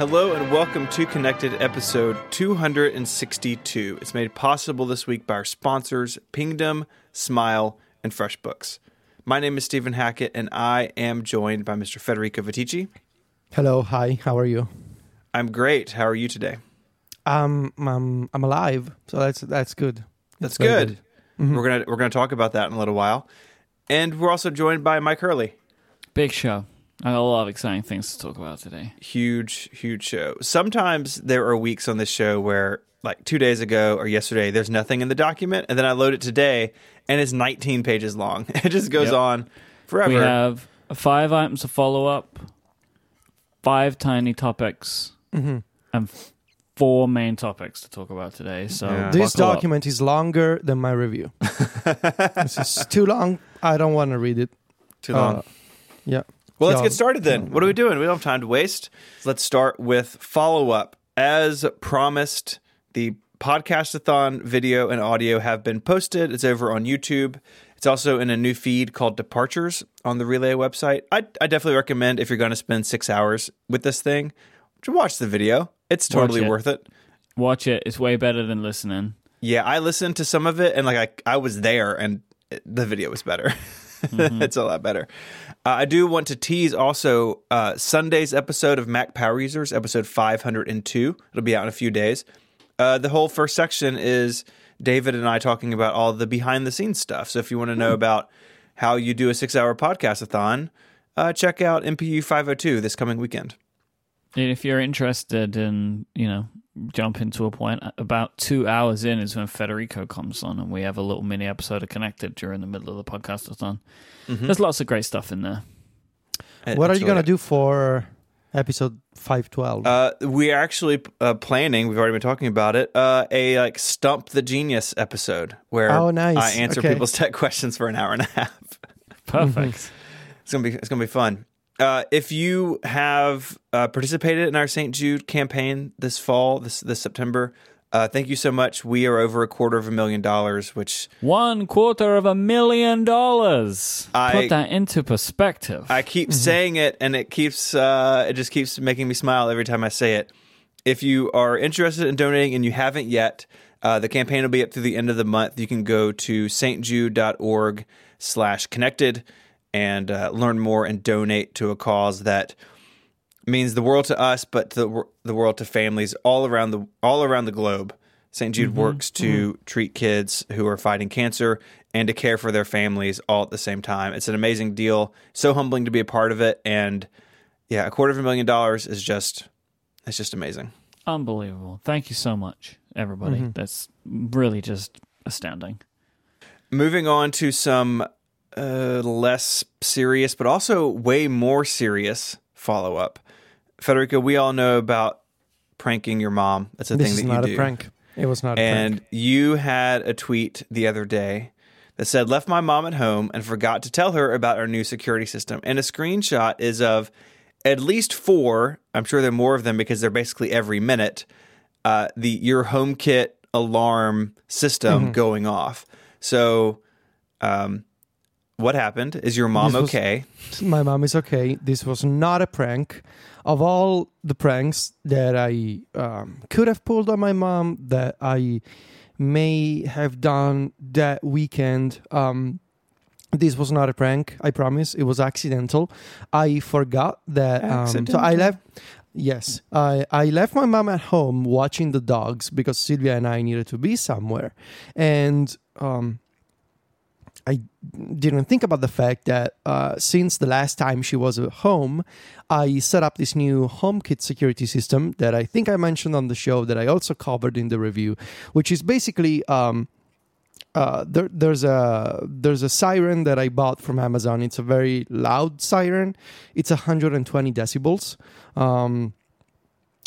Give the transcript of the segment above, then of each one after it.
Hello and welcome to Connected episode 262. It's made possible this week by our sponsors, Pingdom, Smile, and FreshBooks. My name is Stephen Hackett and I am joined by Mr. Federico Viticci. Hello, hi, how are you? I'm great. How are you today? Um, I'm I'm alive, so that's that's good. That's very good. We're gonna we're gonna talk about that in a little while, and we're also joined by Myke Hurley. Big show. I got a lot of exciting things to talk about today. Huge, huge show. Sometimes there are weeks on this show where, like two days ago or yesterday, there's nothing in the document, and then I load it today, and it's 19 pages long. It just goes Yep. on forever. We have five items to follow up, five tiny topics, and four main topics to talk about today. So Yeah. This buckle up. document is longer than my review. this is too long. I don't want to read it. Too long. Uh, yeah. Well, let's get started then. What are we doing? We don't have time to waste. Let's start with follow up. As promised, the podcastathon video and audio have been posted. It's over on YouTube. It's also in a new feed called Departures on the Relay website. I, I definitely recommend if you're going to spend six hours with this thing, to watch the video. It's totally Watch it. worth it. Watch it. It's way better than listening. Yeah, I listened to some of it and like I, I was there and it- the video was better. Mm-hmm. it's a lot better. Uh, I do want to tease also uh, Sunday's episode of Mac Power Users, episode 502. It'll be out in a few days. Uh, the whole first section is David and I talking about all the behind the scenes stuff. So if you want to know about how you do a six hour podcastathon, uh, check out MPU 502 this coming weekend. And if you're interested in, you know, jumping to a point, about two hours in is when Federico comes on, and we have a little mini episode of Connected during the middle of the podcastathon. There's lots of great stuff in there. What are you gonna really- do for episode five twelve? Uh, we are actually uh, planning. We've already been talking about it. Uh, a like stump the genius episode where Oh, nice. I answer Okay. people's tech questions for an hour and a half. Perfect. It's gonna be it's gonna be fun. Uh, if you have uh, participated in our St. Jude campaign this fall, this this September, uh, thank you so much. We are over a quarter of a million dollars, which One quarter of a million dollars. I- Put that into perspective. I keep saying it, and it keeps uh, it just keeps making me smile every time I say it. If you are interested in donating and you haven't yet, uh, the campaign will be up through the end of the month. You can go to stjude.org slash connected and uh, learn more and donate to a cause that means the world to us, but to the, the world to families all around the all around the globe. St. Jude mm-hmm. works to mm-hmm. treat kids who are fighting cancer and to care for their families all at the same time. It's an amazing deal. So humbling to be a part of it, and yeah, a quarter of a million dollars is just it's just amazing. Unbelievable. Thank you so much, everybody. Mm-hmm. That's really just astounding. Moving on to some uh, less serious, but also way more serious follow up. Federico, we all know about pranking your mom. That's a this thing is that not you a do. prank. It was not a prank. And prank. you had a tweet the other day that said, Left my mom at home and forgot to tell her about our new security system. And a screenshot is of at least four, I'm sure there are more of them because they're basically every minute, uh, the your HomeKit alarm system Mm-hmm. going off. So, um, what happened? Is your mom was- okay? My mom is okay. This was not a prank. Of all the pranks that I um, could have pulled on my mom, that I may have done that weekend, um, this was not a prank. I promise. It was accidental. I forgot that. Um, so I left. Yes, I I left my mom at home watching the dogs because Sylvia and I needed to be somewhere, and um, I didn't think about the fact that uh, since the last time she was at home, I set up this new HomeKit security system that I think I mentioned on the show that I also covered in the review, which is basically um, uh, there, there's a there's a siren that I bought from Amazon. It's a very loud siren. It's 120 decibels. Um,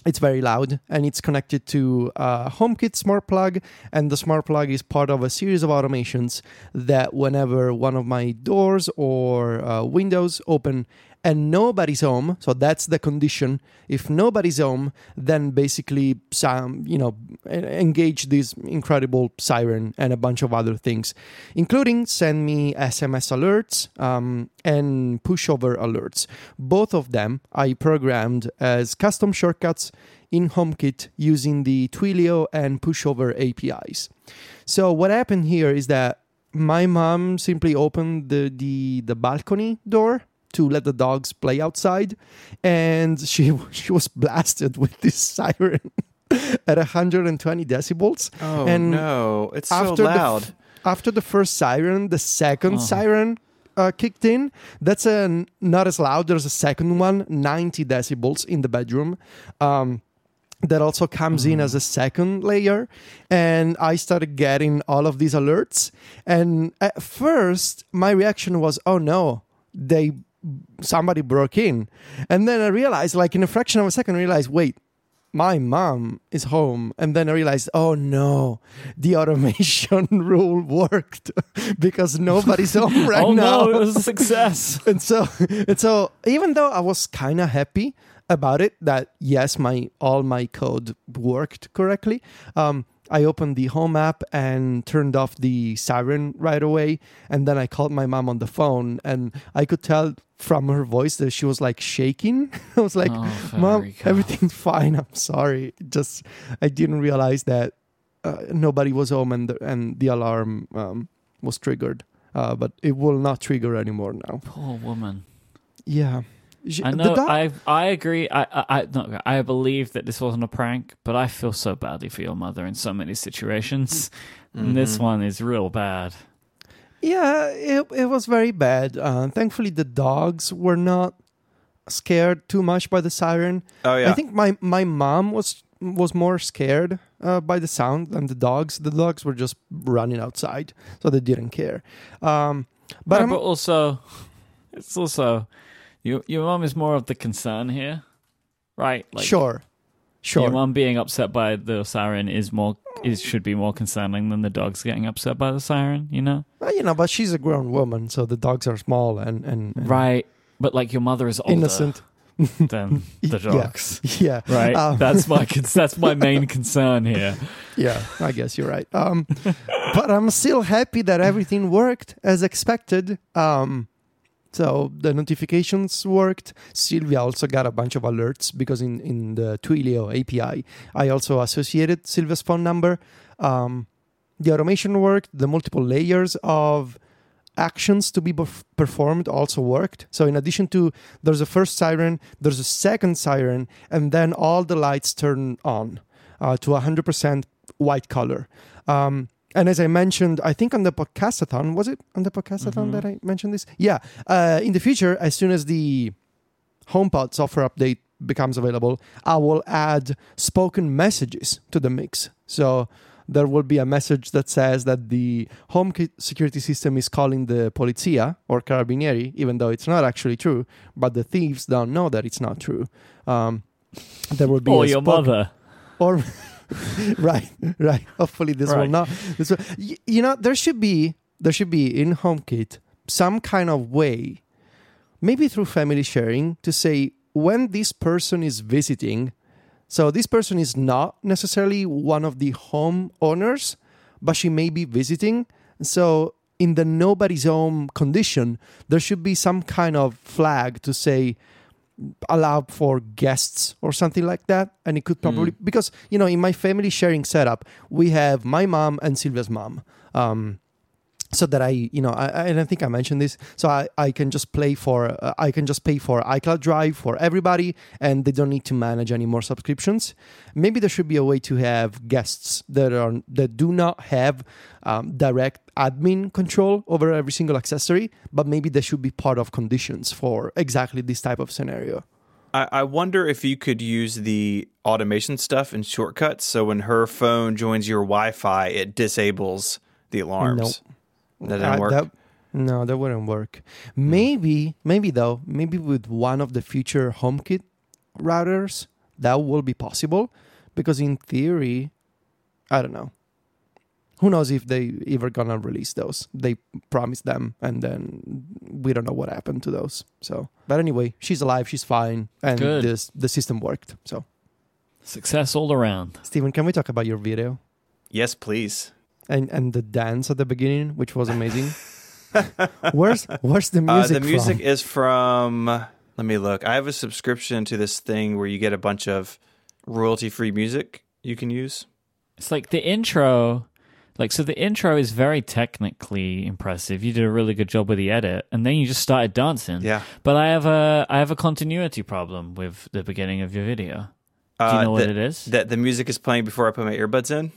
it's very loud and it's connected to a HomeKit smart plug. And the smart plug is part of a series of automations that, whenever one of my doors or uh, windows open and nobody's home, so that's the condition. If nobody's home, then basically some you know engage this incredible siren and a bunch of other things, including send me SMS alerts um, and pushover alerts. Both of them I programmed as custom shortcuts in HomeKit using the Twilio and pushover APIs. So what happened here is that my mom simply opened the the, the balcony door to let the dogs play outside. And she she was blasted with this siren at 120 decibels. Oh And no, it's so after the loud. after the first siren the second Oh. siren uh, kicked in that's a not as loud. There's a second one 90 decibels in the bedroom um, that also comes in as a second layer. And i started getting all of these alerts. And at first my reaction was oh no. They somebody broke in. And then i realized like in a fraction of a second I realized wait my mom is home. And then i realized oh no the automation rule worked because nobody's home right oh now. no, it was a success. and so and so even though i was kind of happy about it that yes my all my code worked correctly um I opened the home app and turned off the siren right away. And then I called my mom on the phone, and I could tell from her voice that she was like shaking. I was like, Oh, Mom, everything's fine. I'm sorry. Just I didn't realize that uh, nobody was home and the, and the alarm um, was triggered. Uh, but it will not trigger anymore now. Poor woman. Yeah. She- I know. dog- I I agree. I I I, no, I believe that this wasn't a prank, but I feel so badly for your mother in so many situations. And this one is real bad. Yeah, it, it was very bad. Uh, thankfully, the dogs were not scared too much by the siren. Oh yeah. I think my, my mom was was more scared uh, by the sound than the dogs. The dogs were just running outside, so they didn't care. Um, but But, but also, it's also your your mom is more of the concern here, right? sure, sure. Your mom being upset by the siren is more is should be more concerning than the dogs getting upset by the siren. You know, Well, you know, but she's a grown woman, so the dogs are small and and, and right? But like your mother is older innocent. than the dogs. Yeah, Right, Um, that's my that's my main concern here. Yeah, I guess you're right. Um, but I'm still happy that everything worked as expected. Um, so the notifications worked. Sylvia also got a bunch of alerts because in, in the Twilio API, I also associated Sylvia's phone number. Um, the automation worked. The multiple layers of actions to be perf- performed also worked. So in addition to there's a first siren, there's a second siren, and then all the lights turn on uh, to 100% white color. Um, and as I mentioned, I think on the podcastathon, was it on the podcastathon Mhm. that I mentioned this? Yeah. Uh, in the future, as soon as the HomePod software update becomes available, I will add spoken messages to the mix. So there will be a message that says that the home security system is calling the polizia or carabinieri, even though it's not actually true. But the thieves don't know that it's not true. Um, there will be Or a your spoken- mother. or right right. Hopefully this will not this will, y- you know there should be there should be in homekit some kind of way maybe through family sharing to say when this person is visiting. So this person is not necessarily one of the home owners but she may be visiting. So in the nobody's home condition there should be some kind of flag to say allow for guests or something like that and it could probably because you know in my family sharing setup we have my mom and sylvia's mom um so that I, you know, I, I and I think I mentioned this. So I, I can just play for, uh, I can just pay for iCloud Drive for everybody, and they don't need to manage any more subscriptions. Maybe there should be a way to have guests that are that do not have um, direct admin control over every single accessory, but maybe they should be part of conditions for exactly this type of scenario. I, I wonder if you could use the automation stuff and shortcuts. So when her phone joins your Wi-Fi, it disables the alarms. That didn't Uh, work. that- no, that wouldn't work. Maybe, maybe though, maybe with one of the future HomeKit routers, that will be possible. Because in theory, I don't know. Who knows if they ever gonna release those? They promised them, and then we don't know what happened to those. So But anyway, she's alive. She's fine, and Good. this the system worked. So, Success all around. Stephen, can we talk about your video Yes, please. and and the dance at the beginning, which was amazing? where's where's the Uh, music? the music from? is from. Let me look. I have a subscription to this thing where you get a bunch of royalty-free music you can use. It's like the intro, like so. The intro is very technically impressive. You did a really good job with the edit, and then you just started dancing. Yeah. But I have a I have a continuity problem with the beginning of your video. Do you Uh, know what that- it is? That the music is playing before I put my earbuds in.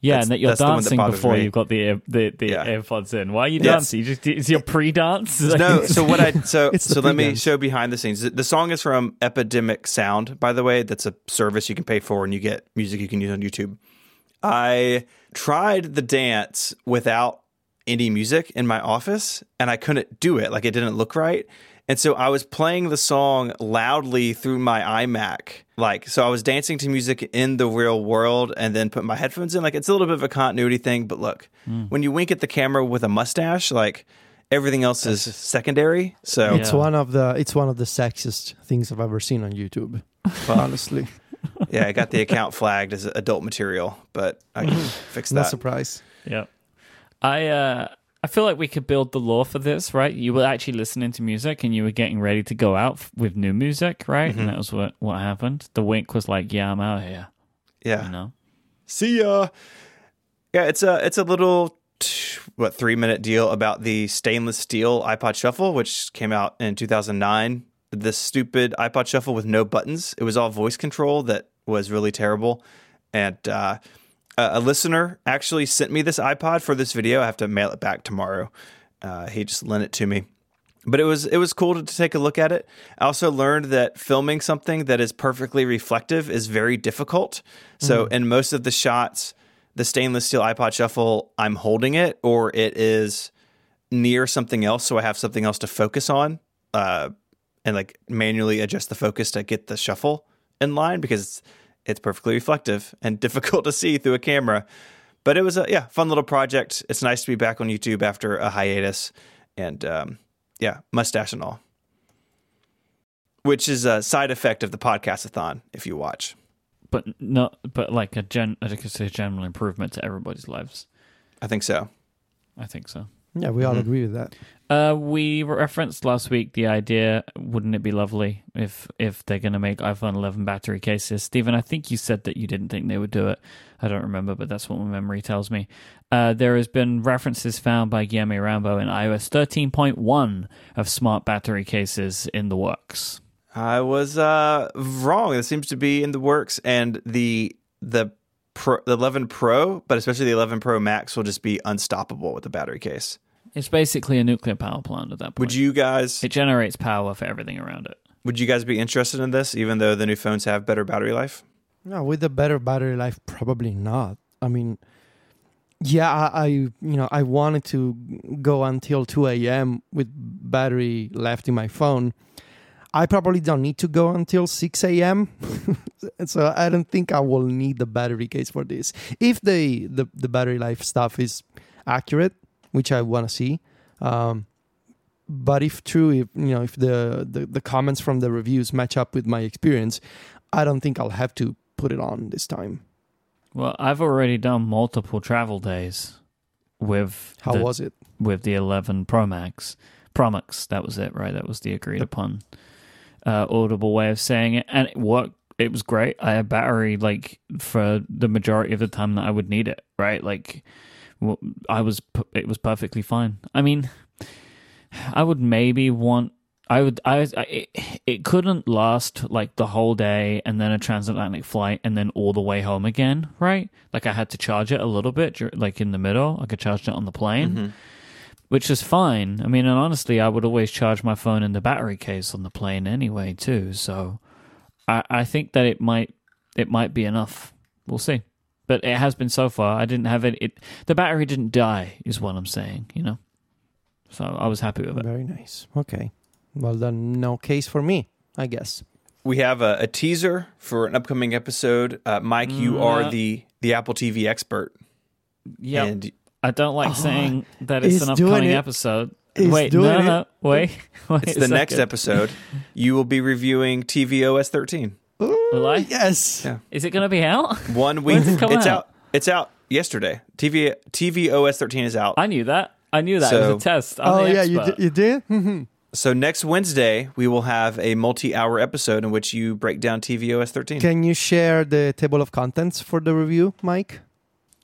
yeah, that's- and that you're one that dancing before me. you've got the ear- the, the Yeah. In. Why are you Yes. dancing? You just is your pre-dance? No, so what I so so let me show behind the scenes. The song is from Epidemic Sound, by the way. That's a service you can pay for, and you get music you can use on YouTube. I tried the dance without any music in my office, and I couldn't do it. Like it didn't look right. And so I was playing the song loudly through my iMac. Like, so I was dancing to music in the real world and then put my headphones in. Like, it's a little bit of a continuity thing, but look, hmm. when you wink at the camera with a mustache, like everything else is secondary. So It's Yeah. one of the it's one of the sexiest things I've ever seen on YouTube. honestly, yeah, I got the account flagged as adult material, but I can fix no that. surprise. Yeah. I uh I feel like we could build the lore for this, right? You were actually listening to music and you were getting ready to go out f- with new music, right? Mm-hmm. And that was what what happened. The wink was like, "Yeah, I'm out here." Yeah. You know. See ya. Yeah, it's a it's a little t- what three minute deal about the stainless steel iPod Shuffle, which came out in 2009. The stupid iPod Shuffle with no buttons. It was all voice control that was really terrible. And uh, a listener actually sent me this iPod for this video. I have to mail it back tomorrow. Uh, he just lent it to me but it was it was cool to, to take a look at it. I also learned that filming something that is perfectly reflective is very difficult. So in most of the shots, the stainless steel iPod Shuffle, I'm holding it or it is near something else, so I have something else to focus on, uh, and like manually adjust the focus to get the shuffle in line because it's, it's perfectly reflective and difficult to see through a camera. But it was a yeah fun little project. It's nice to be back on YouTube after a hiatus, and um, yeah, mustache and all. Which is a side effect of the podcastathon if you watch. But not but like a gen I could say general improvement to everybody's lives. I think so. I think so. Yeah, we all Mhm. agree with that. Uh, we referenced last week the idea. Wouldn't it be lovely if if they're going to make iPhone 11 battery cases? Stephen, I think you said that you didn't think they would do it. I don't remember, but that's what my memory tells me. Uh, there has been references found by Guilherme Rambo in iOS 13.1 of smart battery cases in the works. I was uh, wrong. It seems to be in the works, and the the Pro, the 11 Pro, but especially the 11 Pro Max, will just be unstoppable with the battery case. It's basically a nuclear power plant at that point. Would you guys It generates power for everything around it. would you guys be interested in this, even though the new phones have better battery life? No, with the better battery life, probably not. I mean, yeah, I, I you know I wanted to go until two a.m. with battery left in my phone. I probably don't need to go until six a.m. so I don't think I will need the battery case for this. If the the, the battery life stuff is accurate, which I want to see. Um, but if true, if you know, if the, the the comments from the reviews match up with my experience, I don't think I'll have to put it on this time. Well, I've already done multiple travel days with How the, was it? with the 11 Pro Max. Pro Max, that was it, right? That was the agreed upon uh, audible way of saying it. And it worked. It was great. I had battery like for the majority of the time that I would need it, right? Like I was, it was perfectly fine. I mean, I would maybe want. I would. I. I it, it couldn't last like the whole day and then a transatlantic flight and then all the way home again, right? Like I had to charge it a little bit, like in the middle. I could charge it on the plane, which is fine. I mean, and honestly, I would always charge my phone in the battery case on the plane anyway, too. So, I. I think that it might. It might be enough. We'll see. But it has been so far. I didn't have it. It the battery didn't die, is what I'm saying. You know. So I was happy with it. Very nice. Okay. Well, then no case for me, I guess. We have a, a teaser for an upcoming episode. Uh, Myke, you Mm, are uh, the the Apple TV expert. Yeah. And I don't like Oh, saying that it's he's an upcoming it. episode. is wait, doing no, no, wait. wait It's the next second. episode. You will be reviewing TVOS 13. Ooh, Will I? Yes. Yeah. Is it going to be out? One week. It it's out? out. It's out yesterday. TV TVOS 13 is out. I knew that. I knew that. it was a test. I'm Oh yeah, you did, you did. So next Wednesday we will have a multi-hour episode in which you break down TVOS 13. Can you share the table of contents for the review, Myke?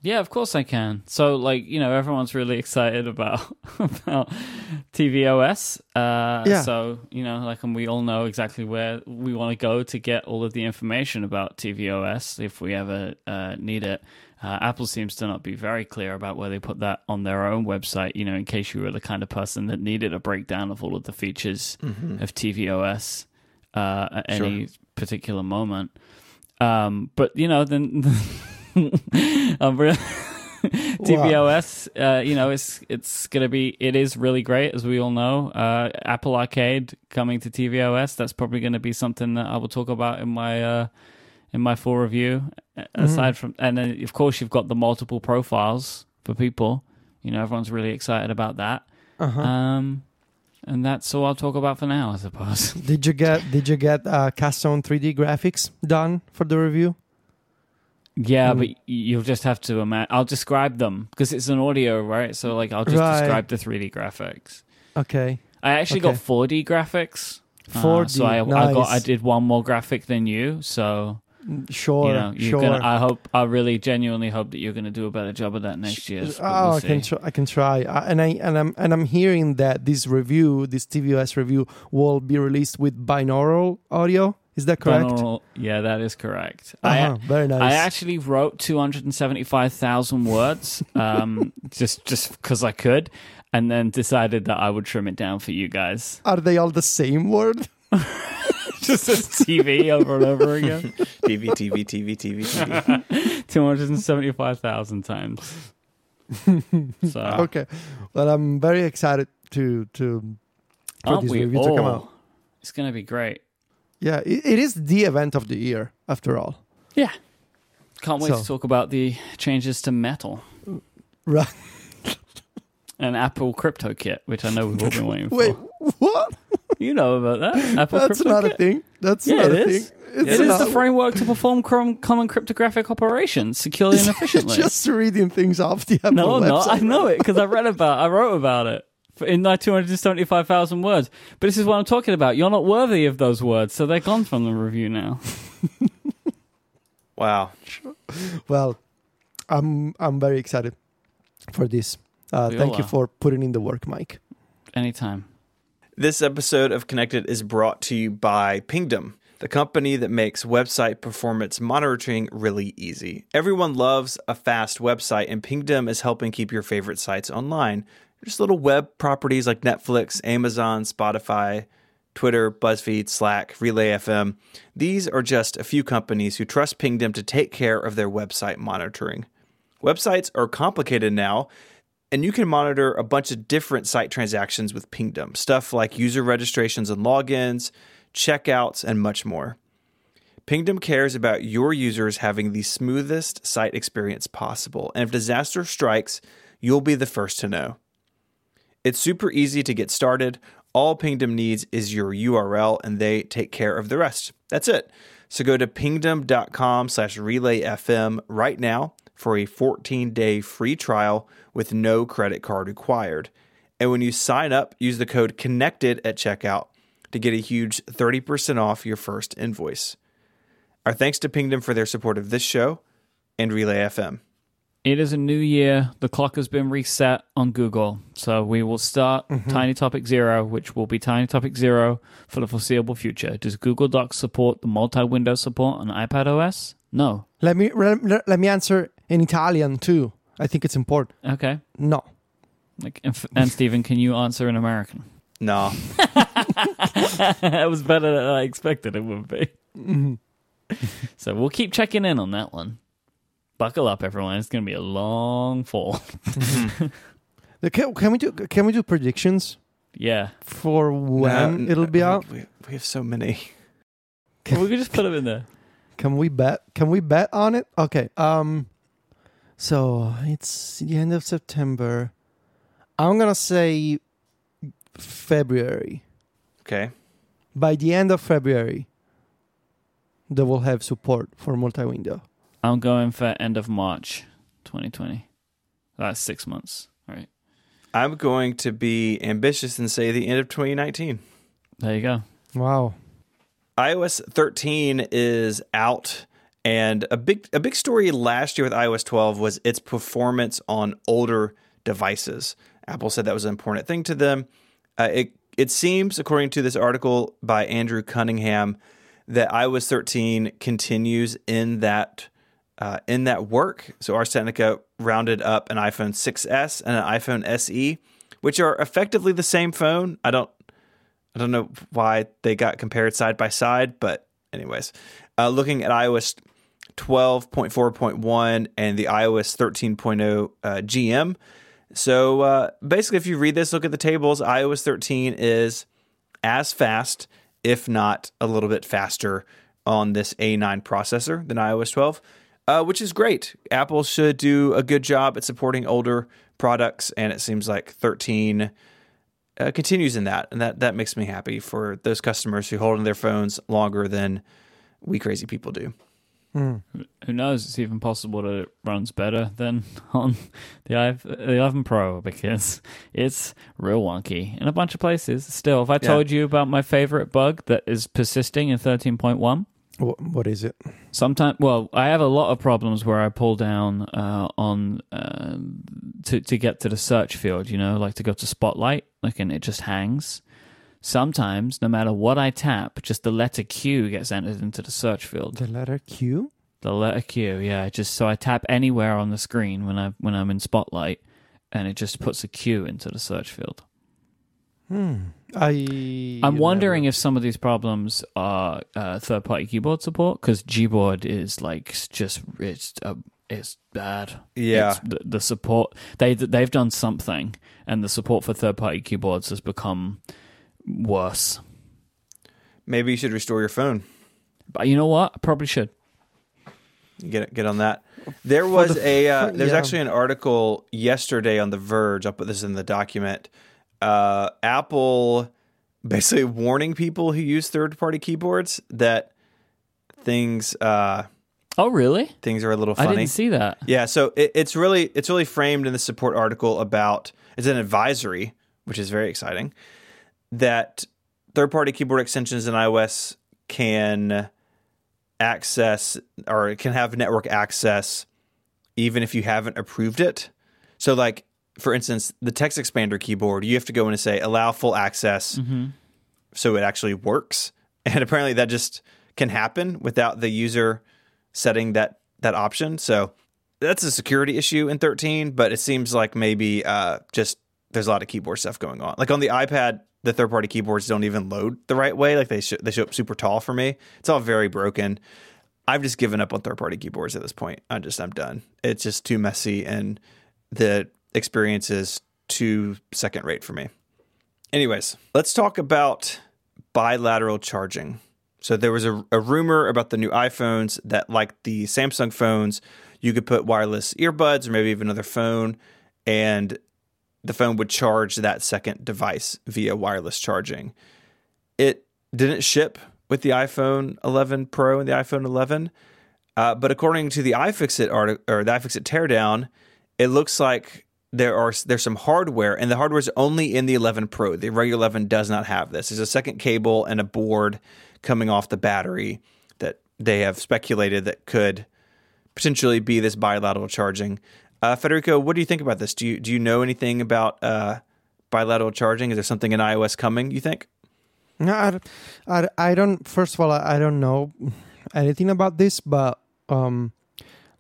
Yeah, of course I can. So, like, you know, everyone's really excited about about TVOS. Uh, Yeah. So, you know, like, and we all know exactly where we want to go to get all of the information about TVOS if we ever uh, need it. Uh, Apple seems to not be very clear about where they put that on their own website. You know, in case you were the kind of person that needed a breakdown of all of the features of TVOS uh, at Sure. any particular moment. Um, but you know, then Really TVOS. Uh, you know, it's it's gonna be it is really great as we all know. Uh, Apple Arcade coming to TVOS. That's probably going to be something that I will talk about in my uh, in my full review. A- Aside from, and then of course you've got the multiple profiles for people. You know, everyone's really excited about that. Uh-huh. Um, and that's all I'll talk about for now, I suppose. Did you get Did you get uh, custom 3D graphics done for the review? Yeah, Mm. but you'll just have to imagine. I'll describe them because it's an audio, right? So like, I'll just Right. describe the 3D graphics. Okay, I actually Okay. got 4D graphics. Uh, 4D. so I, I got I did one more graphic than you. So Sure, you know, you're sure. gonna. I hope. I really genuinely hope that you're gonna do a better job of that next year. Oh, we'll I can try. I can try. Uh, and I and I'm and I'm hearing that this review, this TVOS review, will be released with binaural audio. Is that correct? Binaural- yeah, that is correct. I, Uh-huh, very nice. I actually wrote 275,000 words um, just just because I could, and then decided that I would trim it down for you guys. Are they all the same word? just as TV over and over again. TV, TV, TV, TV, TV. 275,000 times. So, Okay. Well, I'm very excited to to for aren't this we review to come out. It's going to be great. Yeah, it, it is the event of the year after all. Yeah. Can't wait So- to talk about the changes to metal Right. and Apple Crypto Kit, which I know we've all been waiting for. Wait, what? You know about that? Apple That's Crypto not a thing. That's Yeah, not it a is. thing. It's It is the framework to perform crom- common cryptographic operations securely and efficiently. Just reading things off the Apple no, no, website. I know it because I read about, I wrote about it in my two hundred seventy-five thousand words. But this is what I'm talking about. You're not worthy of those words, so they're gone from the review now. Wow. Well, I'm I'm very excited for this. Uh, thank all you for putting in the work, Myke. Anytime. This episode of Connected is brought to you by Pingdom, the company that makes website performance monitoring really easy. Everyone loves a fast website, and Pingdom is helping keep your favorite sites online. Just little web properties like Netflix, Amazon, Spotify, Twitter, BuzzFeed, Slack, Relay FM. These are just a few companies who trust Pingdom to take care of their website monitoring. Websites are complicated now, and you can monitor a bunch of different site transactions with Pingdom. Stuff like user registrations and logins, checkouts, and much more. Pingdom cares about your users having the smoothest site experience possible, and if disaster strikes, you'll be the first to know. It's super easy to get started. All Pingdom needs is your URL, and they take care of the rest. That's it. So go to pingdom.com slash relayfm right now for a 14-day free trial with no credit card required. And when you sign up, use the code CONNECTED at checkout to get a huge 30% off your first invoice. Our thanks to Pingdom for their support of this show and Relay FM. It is a new year. The clock has been reset on Google. So we will start mm-hmm. Tiny Topic Zero, which will be Tiny Topic Zero for the foreseeable future. Does Google Docs support the multi window support on iPad OS? No. Let me let, let me answer in Italian too. I think it's important. Okay. No. Like, and, and Stephen, can you answer in American? No. that was better than I expected it would be. Mm-hmm. so we'll keep checking in on that one. Buckle up, everyone. It's going to be a long fall. Can, can we do can we do predictions yeah. for when No, it'll be we- out? We, we have so many. Can we could just put them in there. Can we bet? Can we bet on it? Okay. Um. So it's the end of September. I'm gonna say February. Okay. By the end of February, they will have support for multi-window. I'm going for end of March 2020. That's six months. Right. I'm going to be ambitious and say the end of 2019. There you go. Wow. iOS 13 is out, and a big a big story last year with iOS 12 was its performance on older devices. Apple said that was an important thing to them. Uh, it it seems, according to this article by Andrew Cunningham, that iOS 13 continues in that uh, in that work. So Ars Technica rounded up an iPhone 6s and an iPhone SE, which are effectively the same phone. I don't I don't know why they got compared side by side, but anyways, uh, looking at iOS 12.4.1 and the iOS 13.0 uh, GM. So uh, basically, if you read this, look at the tables. iOS 13 is as fast, if not a little bit faster, on this A9 processor than iOS 12, uh, which is great. Apple should do a good job at supporting older products, and it seems like 13 uh, continues in that, and that that makes me happy for those customers who hold on their phones longer than we crazy people do. Who knows? It's even possible that it runs better than on the the 11 Pro because it's real wonky in a bunch of places. Still, if I told you about my favorite bug that is persisting in 13.1, Wh- what is it? sometimes well i have a lot of problems where i pull down uh, on uh, to, to get to the search field you know like to go to spotlight like and it just hangs sometimes no matter what i tap just the letter q gets entered into the search field The letter Q? the letter q yeah just so i tap anywhere on the screen when i when i'm in spotlight and it just puts a q into the search field I. I'm wondering if some of these problems are uh, third-party keyboard support because Gboard is like just it's uh, it's bad. Yeah. It's the, the support they they've done something, and the support for third-party keyboards has become worse. Maybe you should restore your phone. But you know what? I probably should. Get get on that. There was the a uh, there's yeah. actually an article yesterday on The Verge. I'll put this in the document. Uh, Apple basically warning people who use third party keyboards that things uh, Oh, really? things are a little funny. I didn't see that. Yeah, so it, it's really it's really framed in the support article about it's an advisory, which is very exciting, that third party keyboard extensions in iOS can access or can have network access even if you haven't approved it. So like for instance, the TextExpander keyboard, you have to go in and say allow full access so it actually works. And apparently that just can happen without the user setting that that option. So that's a security issue in 13, but it seems like maybe uh, just there's a lot of keyboard stuff going on. Like on the iPad, the third party keyboards don't even load the right way. Like they sh- they show up super tall for me. It's all very broken. I've just given up on third party keyboards at this point. I'm just I'm done. It's just too messy and the experience is too second rate for me. Anyways, let's talk about bilateral charging. So there was a, a rumor about the new iPhones that, like the Samsung phones, you could put wireless earbuds or maybe even another phone, and the phone would charge that second device via wireless charging. It didn't ship with the iPhone 11 Pro and the iPhone 11, uh, but according to the iFixit article or the iFixit teardown, it looks like there are there's some hardware, and the hardware is only in the 11 Pro. The regular 11 does not have this. There's a second cable and a board coming off the battery that they have speculated that could potentially be this bilateral charging. Uh, Federico, what do you think about this? Do you do you know anything about uh, bilateral charging? Is there something in iOS coming? You think? No, I, I, I don't. First of all, I, I don't know anything about this, but um,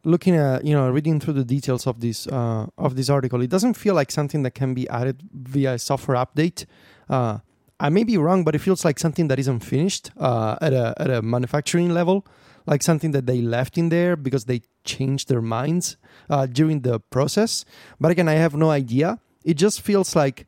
looking at you know reading through the details of this uh, of this article, it doesn't feel like something that can be added via a software update. Uh, I may be wrong, but it feels like something that isn't finished uh, at a at a manufacturing level, like something that they left in there because they changed their minds uh, during the process. But again, I have no idea. It just feels like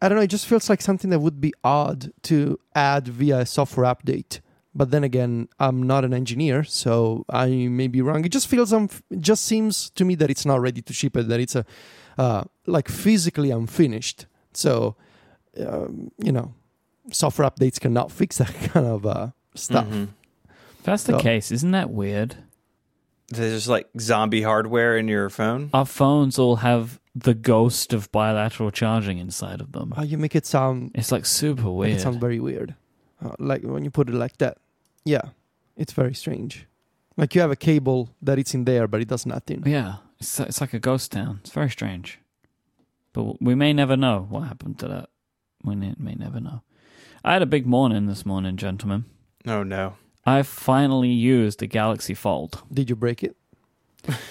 I don't know. It just feels like something that would be odd to add via a software update. But then again, I'm not an engineer, so I may be wrong. It just feels, um, it just seems to me that it's not ready to ship it. That it's a uh, like physically unfinished. So um, you know, software updates cannot fix that kind of uh, stuff. Mhm. If that's the So- case, isn't that weird? There's just like zombie hardware in your phone. Our phones all have the ghost of bilateral charging inside of them. Oh, you make it sound It's like super weird. it sounds very weird, uh, like when you put it like that. Yeah, it's very strange. Like you have a cable that it's in there, but it does nothing. Yeah, it's it's like a ghost town. It's very strange, but we may never know what happened to that. We ne- may never know. I had a big morning this morning, gentlemen. Oh no. I finally used the Galaxy Fold. Did you break it?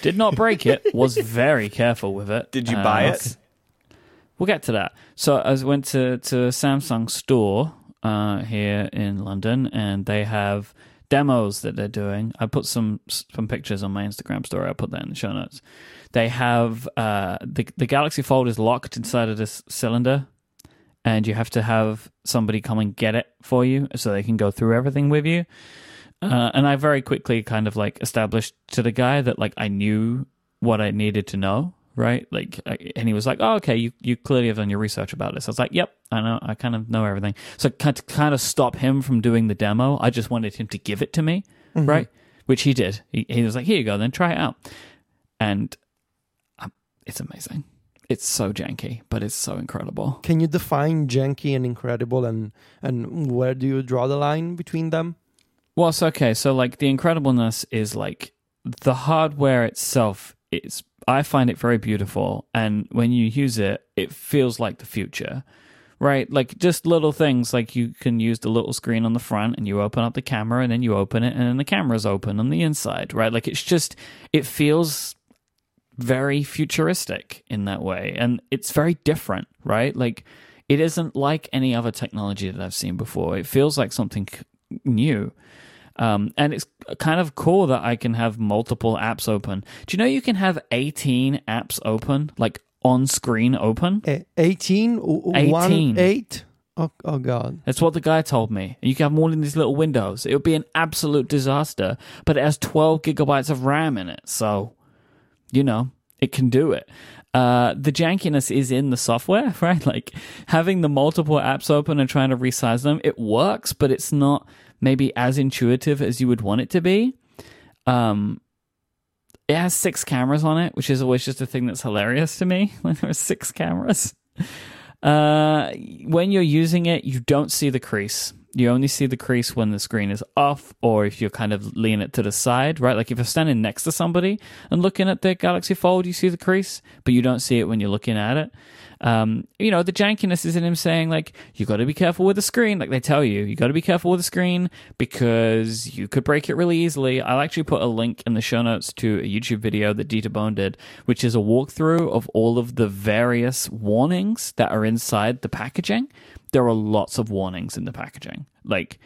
Did not break it. Was very careful with it. Did you Uh, buy it? We'll get to that. So I went to to a Samsung store uh, here in London, and they have demos that they're doing. I put some some pictures on my Instagram story. I'll put that in the show notes. They have uh, the the Galaxy Fold is locked inside of this cylinder, and you have to have somebody come and get it for you so they can go through everything with you. Uh, and I very quickly kind of like established to the guy that like I knew what I needed to know, right? Like, I, and he was like, "Oh, okay, you you clearly have done your research about this." I was like, "Yep, I know, I kind of know everything." So kind to kind of stop him from doing the demo, I just wanted him to give it to me, right? Which he did. He, he was like, "Here you go, then try it out," and um, it's amazing. It's so janky, but it's so incredible. Can you define janky and incredible, and and where do you draw the line between them? Well, it's okay. So, like, the incredibleness is like the hardware itself is. I find it very beautiful, and when you use it, it feels like the future, right? Like just little things, like you can use the little screen on the front, and you open up the camera, and then you open it, and then the camera's open on the inside, right? Like it's just, it feels very futuristic in that way, and it's very different, right? Like it isn't like any other technology that I've seen before. It feels like something new. Um, and it's kind of cool that I can have multiple apps open. Do you know you can have 18 apps open, like on screen open? Eh, 18? W- w- One, 18. eight? Oh, oh, God. That's what the guy told me. You can have them all in these little windows. It would be an absolute disaster, but it has 12 gigabytes of RAM in it. So, you know, it can do it. Uh, the jankiness is in the software, right? Like having the multiple apps open and trying to resize them, it works, but it's not maybe as intuitive as you would want it to be. Um, it has six cameras on it, which is always just a thing that's hilarious to me when there are six cameras. Uh, when you're using it, you don't see the crease. You only see the crease when the screen is off, or if you're kind of leaning it to the side, right? Like if you're standing next to somebody and looking at the Galaxy Fold, you see the crease, but you don't see it when you're looking at it. Um, you know, the jankiness is in him saying like, you got to be careful with the screen. Like they tell you, you got to be careful with the screen because you could break it really easily. I'll actually put a link in the show notes to a YouTube video that Dieter Bohn did, which is a walkthrough of all of the various warnings that are inside the packaging. There are lots of warnings in the packaging. Like,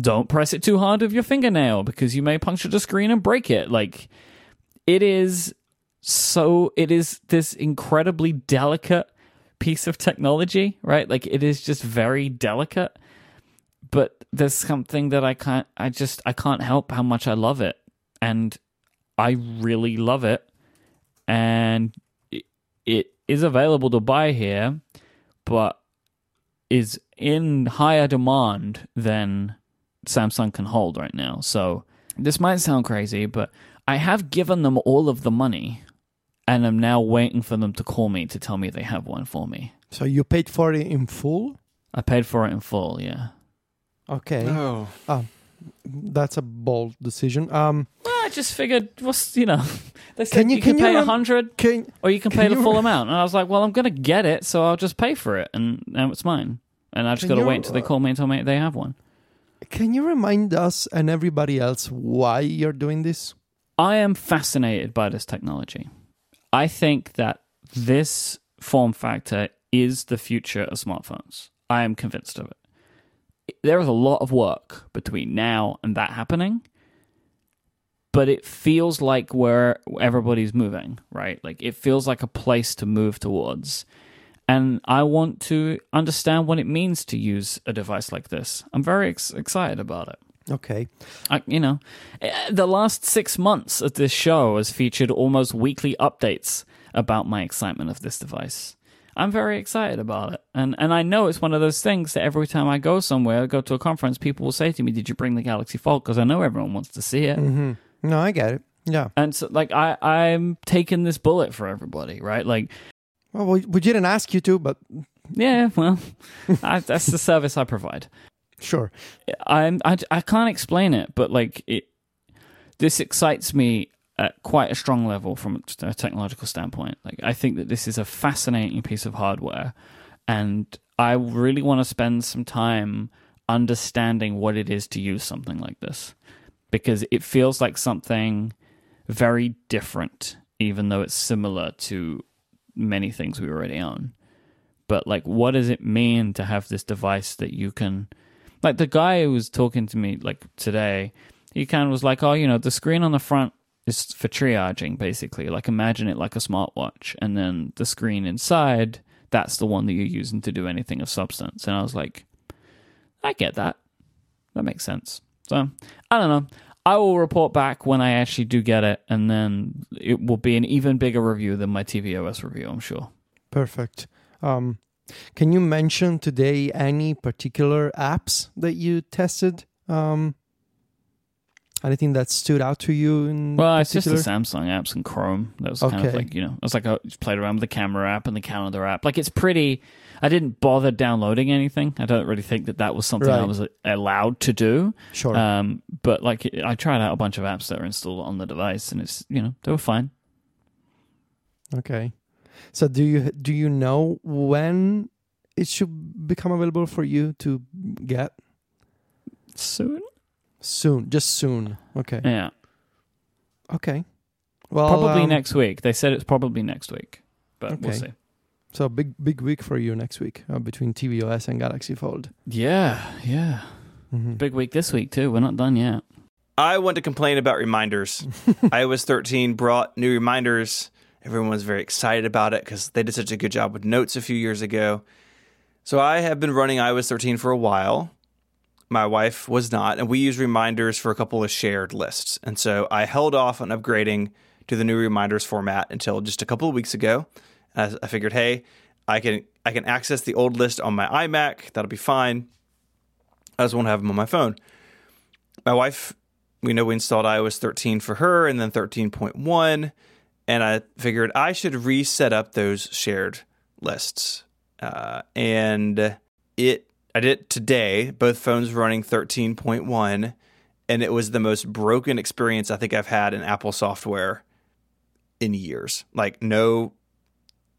don't press it too hard with your fingernail because you may puncture the screen and break it. Like, it is so, it is this incredibly delicate piece of technology, right? Like, it is just very delicate. But there's something that I can't, I just, I can't help how much I love it. And I really love it. And it, is available to buy here, but is in higher demand than Samsung can hold right now. So this might sound crazy, but I have given them all of the money and I'm now waiting for them to call me to tell me they have one for me. So you paid for it in full? I paid for it in full, yeah. Okay. Oh. That's a bold decision. Um, Well, I just figured, what's, you know, they said Can you, you- can, can pay a hundred or you can can pay the you full re- amount. And I was like, well, I'm going to get it, so I'll just pay for it. And now it's mine. And I just got to you, wait until they call me and tell me they have one. can you remind us and everybody else why you're doing this? I am fascinated by this technology. I think that this form factor is the future of smartphones. I am convinced of it. There is a lot of work between now and that happening, but it feels like where everybody's moving, right? Like it feels like a place to move towards. And I want to understand what it means to use a device like this. I'm very ex- excited about it. Okay. I, you know, eh, the last six months of this show has featured almost weekly updates about my excitement of this device. I'm very excited about it. And and I know it's one of those things that every time I go somewhere, go to a conference, people will say to me, "Did you bring the Galaxy Fold?" Because I know everyone wants to see it. Mm-hmm. No, I get it. Yeah. And so, like, I I'm taking this bullet for everybody, right? Like, Well, we, we didn't ask you to, but yeah, well, I, that's the service I provide. Sure. I'm I, I can't explain it, but like it, this excites me at quite a strong level from a technological standpoint. Like I think that this is a fascinating piece of hardware, and I really want to spend some time understanding what it is to use something like this, because it feels like something very different, even though it's similar to many things we already own. But like, what does it mean to have this device that you can? Like the guy who was talking to me like today he kind of was like oh you know the screen on the front is for triaging basically. Like imagine it like a smartwatch. And then the screen inside that's the one that you're using to do anything of substance. And i was like i get that. That makes sense. So i don't know. I will report back when i actually do get it and then it will be an even bigger review than my tvOS review i'm sure. Perfect. Um, can you mention today any particular apps that you tested? Um, anything that stood out to you in Well, it's just the Samsung apps and Chrome. That was kind of like you know, it was like I just played around with the camera app and the calendar app. Like it's pretty. I didn't bother downloading anything. I don't really think that that was something I was allowed to do. Sure. Um, but like I tried out a bunch of apps that are installed on the device, and it's you know they were fine. okay. So do you do you know when it should become available for you to get? Soon, Soon, just soon. Okay. yeah, Okay. Well, probably um, next week. They said it's probably next week, but we'll see. So big big week for you next week uh, between tvOS and Galaxy Fold. Yeah, yeah, Mhm. big week this week too. We're not done yet. I want to complain about reminders. iOS 13 brought new reminders. Everyone was very excited about it because they did such a good job with notes a few years ago. So I have been running iOS 13 for a while. My wife was not, and we use reminders for a couple of shared lists. And so I held off on upgrading to the new reminders format until just a couple of weeks ago. I figured, hey, I can I can access the old list on my iMac. That'll be fine. I just want to have them on my phone. My wife we know we installed iOS 13 for her and then 13.1. And I figured I should reset up those shared lists. Uh, and it, I did it today, both phones running 13.1. And it was the most broken experience I think I've had in Apple software in years. Like, no,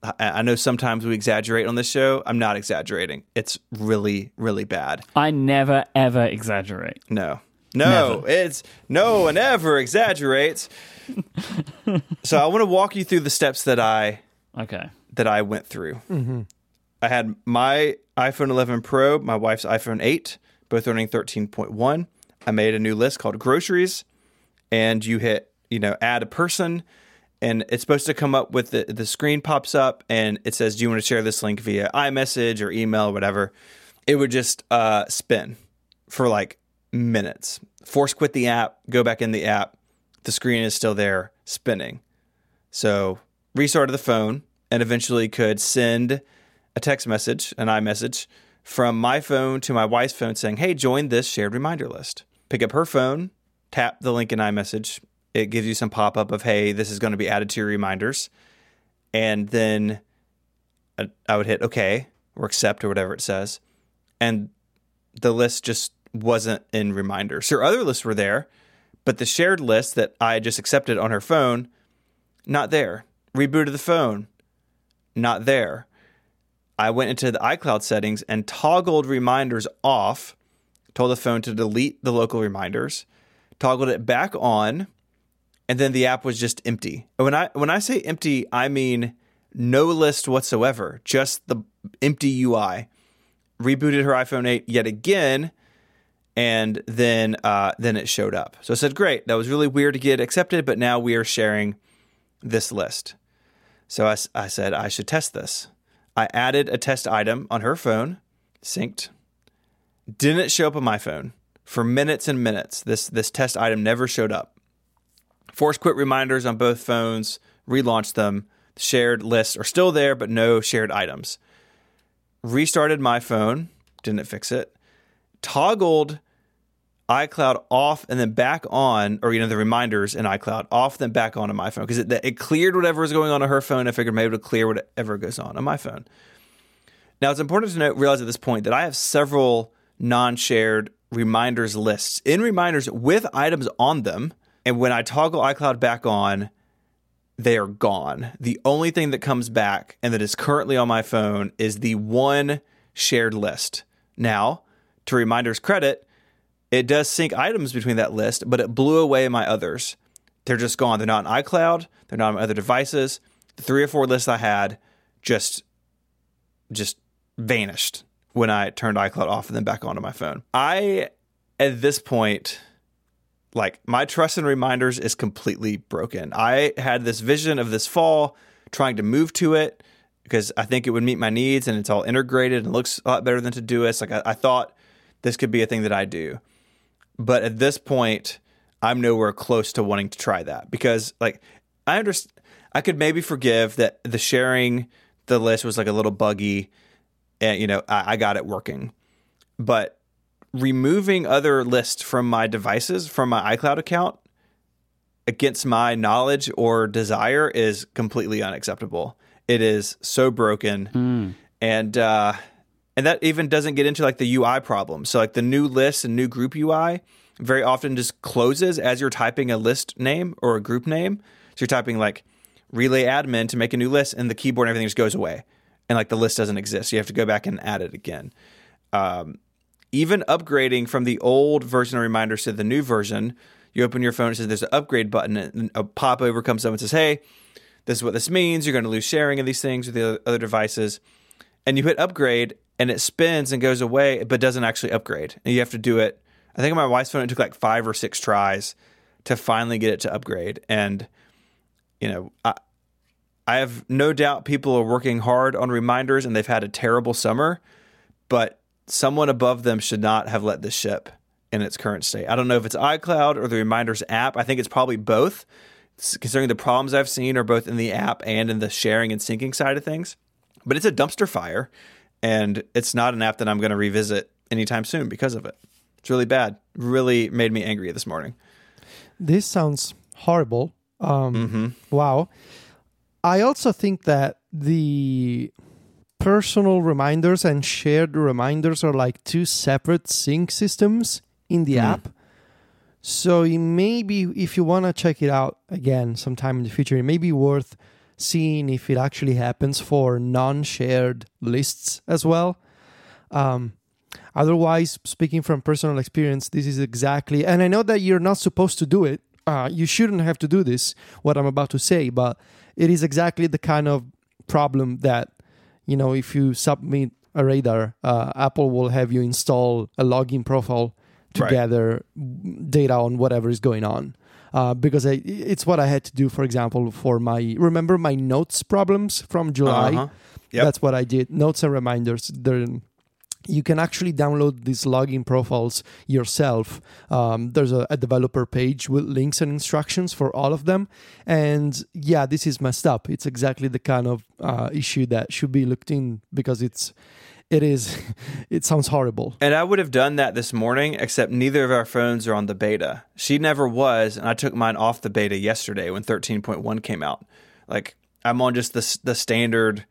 I, I know sometimes we exaggerate on this show. I'm not exaggerating. It's really, really bad. I never ever exaggerate. No. No, Never. it's no one ever exaggerates. so I want to walk you through the steps that I Okay. that I went through. I had my iPhone 11 Pro, my wife's iPhone 8, both running 13.1. I made a new list called groceries, and you hit you know add a person, and it's supposed to come up with the the screen pops up and it says, "Do you want to share this link via iMessage or email or whatever?" It would just uh, spin for like minutes. Force quit the app, go back in the app. The screen is still there, spinning. So restarted the phone and eventually could send a text message, an iMessage, from my phone to my wife's phone saying, Hey, join this shared reminder list. Pick up her phone, tap the link in iMessage. It gives you some pop up of, Hey, this is going to be added to your reminders. And then I- I would hit OK or accept or whatever it says. And the list just wasn't in reminders. Her other lists were there, but the shared list that I just accepted on her phone, not there. Rebooted the phone, not there. I went into the iCloud settings and toggled reminders off, told the phone to delete the local reminders, toggled it back on, and then the app was just empty. When I when I say empty, I mean no list whatsoever, just the empty UI. Rebooted her iPhone 8 yet again, and then uh, then it showed up. So I said, "Great, that was really weird to get accepted, but now we are sharing this list." So I said I should test this. I added a test item on her phone, synced. Didn't show up on my phone for minutes and minutes. This this test item never showed up. Force quit reminders on both phones, relaunched them, shared lists are still there, but no shared items. Restarted my phone, didn't fix it. Toggled iCloud off and then back on, or you know the reminders in iCloud off, then back on on my phone because it, it cleared whatever was going on on her phone. I figured maybe it would clear whatever goes on on my phone. Now it's important to note, realize at this point that I have several non-shared reminders lists in reminders with items on them, and when I toggle iCloud back on, they are gone. The only thing that comes back and that is currently on my phone is the one shared list. Now, to reminders credit it does sync items between that list, but it blew away my others. They're just gone. They're not on iCloud. They're not on other devices. The three or four lists I had just just vanished when I turned iCloud off and then back onto my phone. I at this point like my trust in reminders is completely broken. I had this vision of this fall trying to move to it because I think it would meet my needs and it's all integrated and looks a lot better than Todoist. Like I, I thought this could be a thing that I do. But at this point, I'm nowhere close to wanting to try that because, like, I understand. I could maybe forgive that the sharing the list was like a little buggy, and you know I, I got it working, but removing other lists from my devices from my iCloud account against my knowledge or desire is completely unacceptable. It is so broken, Mm. and uh, and that even doesn't get into like the UI problem. So like the new list and new group UI very often just closes as you're typing a list name or a group name. So you're typing like relay admin to make a new list and the keyboard and everything just goes away. And like the list doesn't exist. So you have to go back and add it again. Um, even upgrading from the old version of reminders to the new version, you open your phone, it says there's an upgrade button, and a pop over comes up and says, Hey, this is what this means. You're going to lose sharing of these things with the other devices. And you hit upgrade, and it spins and goes away, but doesn't actually upgrade. And you have to do it. I think on my wife's phone, it took like five or six tries to finally get it to upgrade. And, you know, I, I have no doubt people are working hard on reminders and they've had a terrible summer, but someone above them should not have let this ship in its current state. I don't know if it's iCloud or the reminders app. I think it's probably both, considering the problems I've seen are both in the app and in the sharing and syncing side of things. But it's a dumpster fire and it's not an app that I'm going to revisit anytime soon because of it. It's really bad. Really made me angry this morning. This sounds horrible. Um, Mm-hmm. Wow. I also think that the personal reminders and shared reminders are like two separate sync systems in the Hmm. app. So maybe if you want to check it out again sometime in the future, it may be worth seeing if it actually happens for non shared lists as well. Um, otherwise, speaking from personal experience, this is exactly, and I know that you're not supposed to do it. Uh, you shouldn't have to do this, what I'm about to say, but it is exactly the kind of problem that, you know, if you submit a radar, uh, Apple will have you install a login profile to Right. gather data on whatever is going on. Uh, because I, it's what I had to do, for example, for my remember my notes problems from July. Uh-huh. Yep. That's what I did. Notes and reminders. They're, you can actually download these login profiles yourself. Um, there's a, a developer page with links and instructions for all of them. And yeah, this is messed up. It's exactly the kind of uh, issue that should be looked in because it's it is it sounds horrible. And I would have done that this morning, except neither of our phones are on the beta. She never was, and I took mine off the beta yesterday when 13.1 came out. Like I'm on just the the standard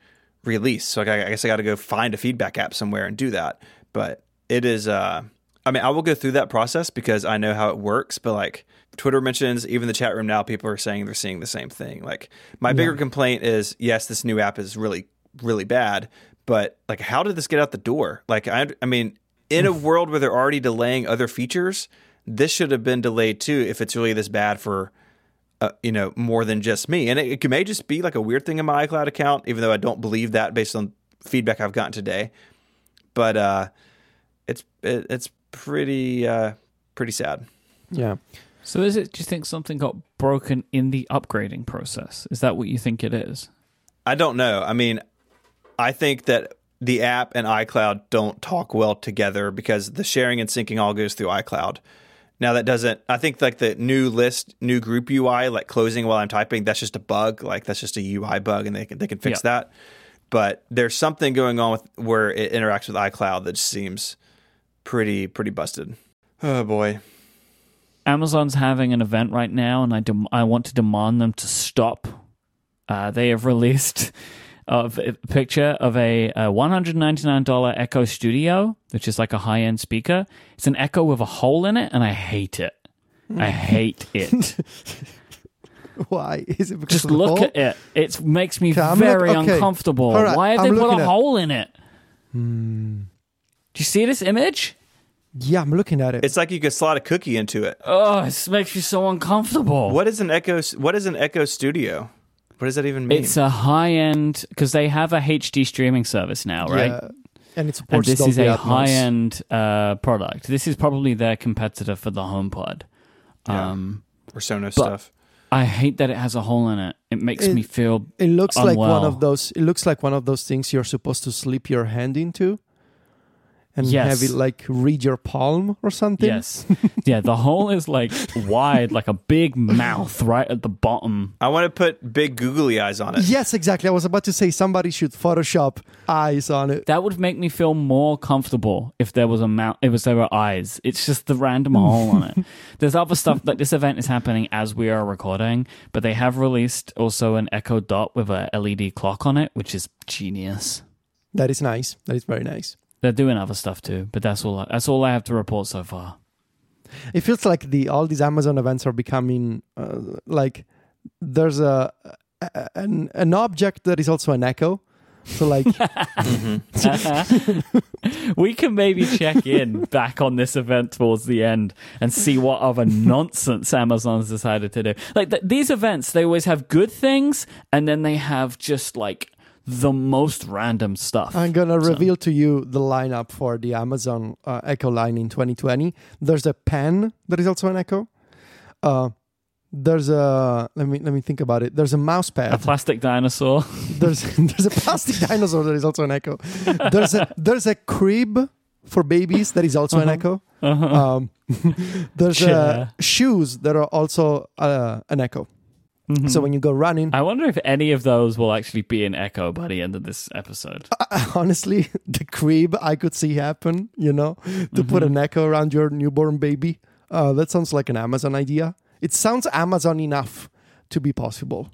release, so like, I, I guess I got to go find a feedback app somewhere and do that. But it is, uh, I mean, I will go through that process because I know how it works. But like Twitter mentions, even the chat room now, people are saying they're seeing the same thing. Like my bigger complaint is, yes, this new app is really really bad, but like how did this get out the door? Like I, I mean, in a world where they're already delaying other features, this should have been delayed too. If it's really this bad for, uh, you know, more than just me, and it, it may just be like a weird thing in my iCloud account, even though I don't believe that based on feedback I've gotten today. But uh, it's it, it's pretty uh, pretty sad. Yeah. So is it? Do you think something got broken in the upgrading process? Is that what you think it is? I don't know. I mean, I think that the app and iCloud don't talk well together because the sharing and syncing all goes through iCloud. Now that doesn't. I think like the new list, new group UI, like closing while I'm typing, that's just a bug. Like that's just a UI bug, and they can they can fix Yeah. that. But there's something going on with where it interacts with iCloud that just seems pretty pretty busted. Oh boy. Amazon's having an event right now, and I dem- I want to demand them to stop. Uh, they have released of a picture of a, a $199 Echo Studio, which is like a high end speaker. It's an Echo with a hole in it, and I hate it. I hate it. Why? Is it because Just of the look hole? at it. It makes me Okay, very look- okay. uncomfortable. All right, Why have I'm they put a at- hole in it? Hmm. Do you see this image? Yeah, I'm looking at it. It's like you could slot a cookie into it. Oh, this makes me so uncomfortable. What is an Echo? What is an Echo Studio? What does that even mean? It's a high end because they have a HD streaming service now, right? Yeah, and it And supports this is a Atmos. high end uh, product. This is probably their competitor for the HomePod. Yeah. Um, or Sonos stuff. I hate that it has a hole in it. It makes It- me feel It looks like one of those. It looks like one of those things you're supposed to slip your hand into, and Yes. have it like read your palm or something. yes, yeah. The hole is like wide, like a big mouth right at the bottom. I want to put big googly eyes on it. Yes, exactly. I was about to say somebody should Photoshop eyes on it. That would make me feel more comfortable if there was a mouth. If was there were eyes. It's just the random hole on it. There's other stuff. Like this event is happening as we are recording, but they have released also an Echo Dot with a LED clock on it, which is genius. That is nice. That is very nice. They're doing other stuff too, but that's all. That's all I have to report so far. It feels like the all these Amazon events are becoming uh, like there's a, a an an object that is also an echo. So like we can maybe check in back on this event towards the end and see what other nonsense Amazon's decided to do. Like th- these events, they always have good things, and then they have just like the most random stuff. I'm gonna So- reveal to you the lineup for the Amazon uh, Echo line in 2020. There's a pen that is also an Echo. Uh, there's a let me let me think about it. There's a mouse pad. a plastic dinosaur. there's there's a plastic dinosaur that is also an Echo. There's a there's a crib for babies that is also an Echo. Um, there's uh, shoes that are also uh, an Echo. So when you go running, I wonder if any of those will actually be an echo by the end of this episode. honestly, the crib I could see happen, you know, to put an echo around your newborn baby. Uh, that sounds like an Amazon idea. It sounds Amazon enough to be possible.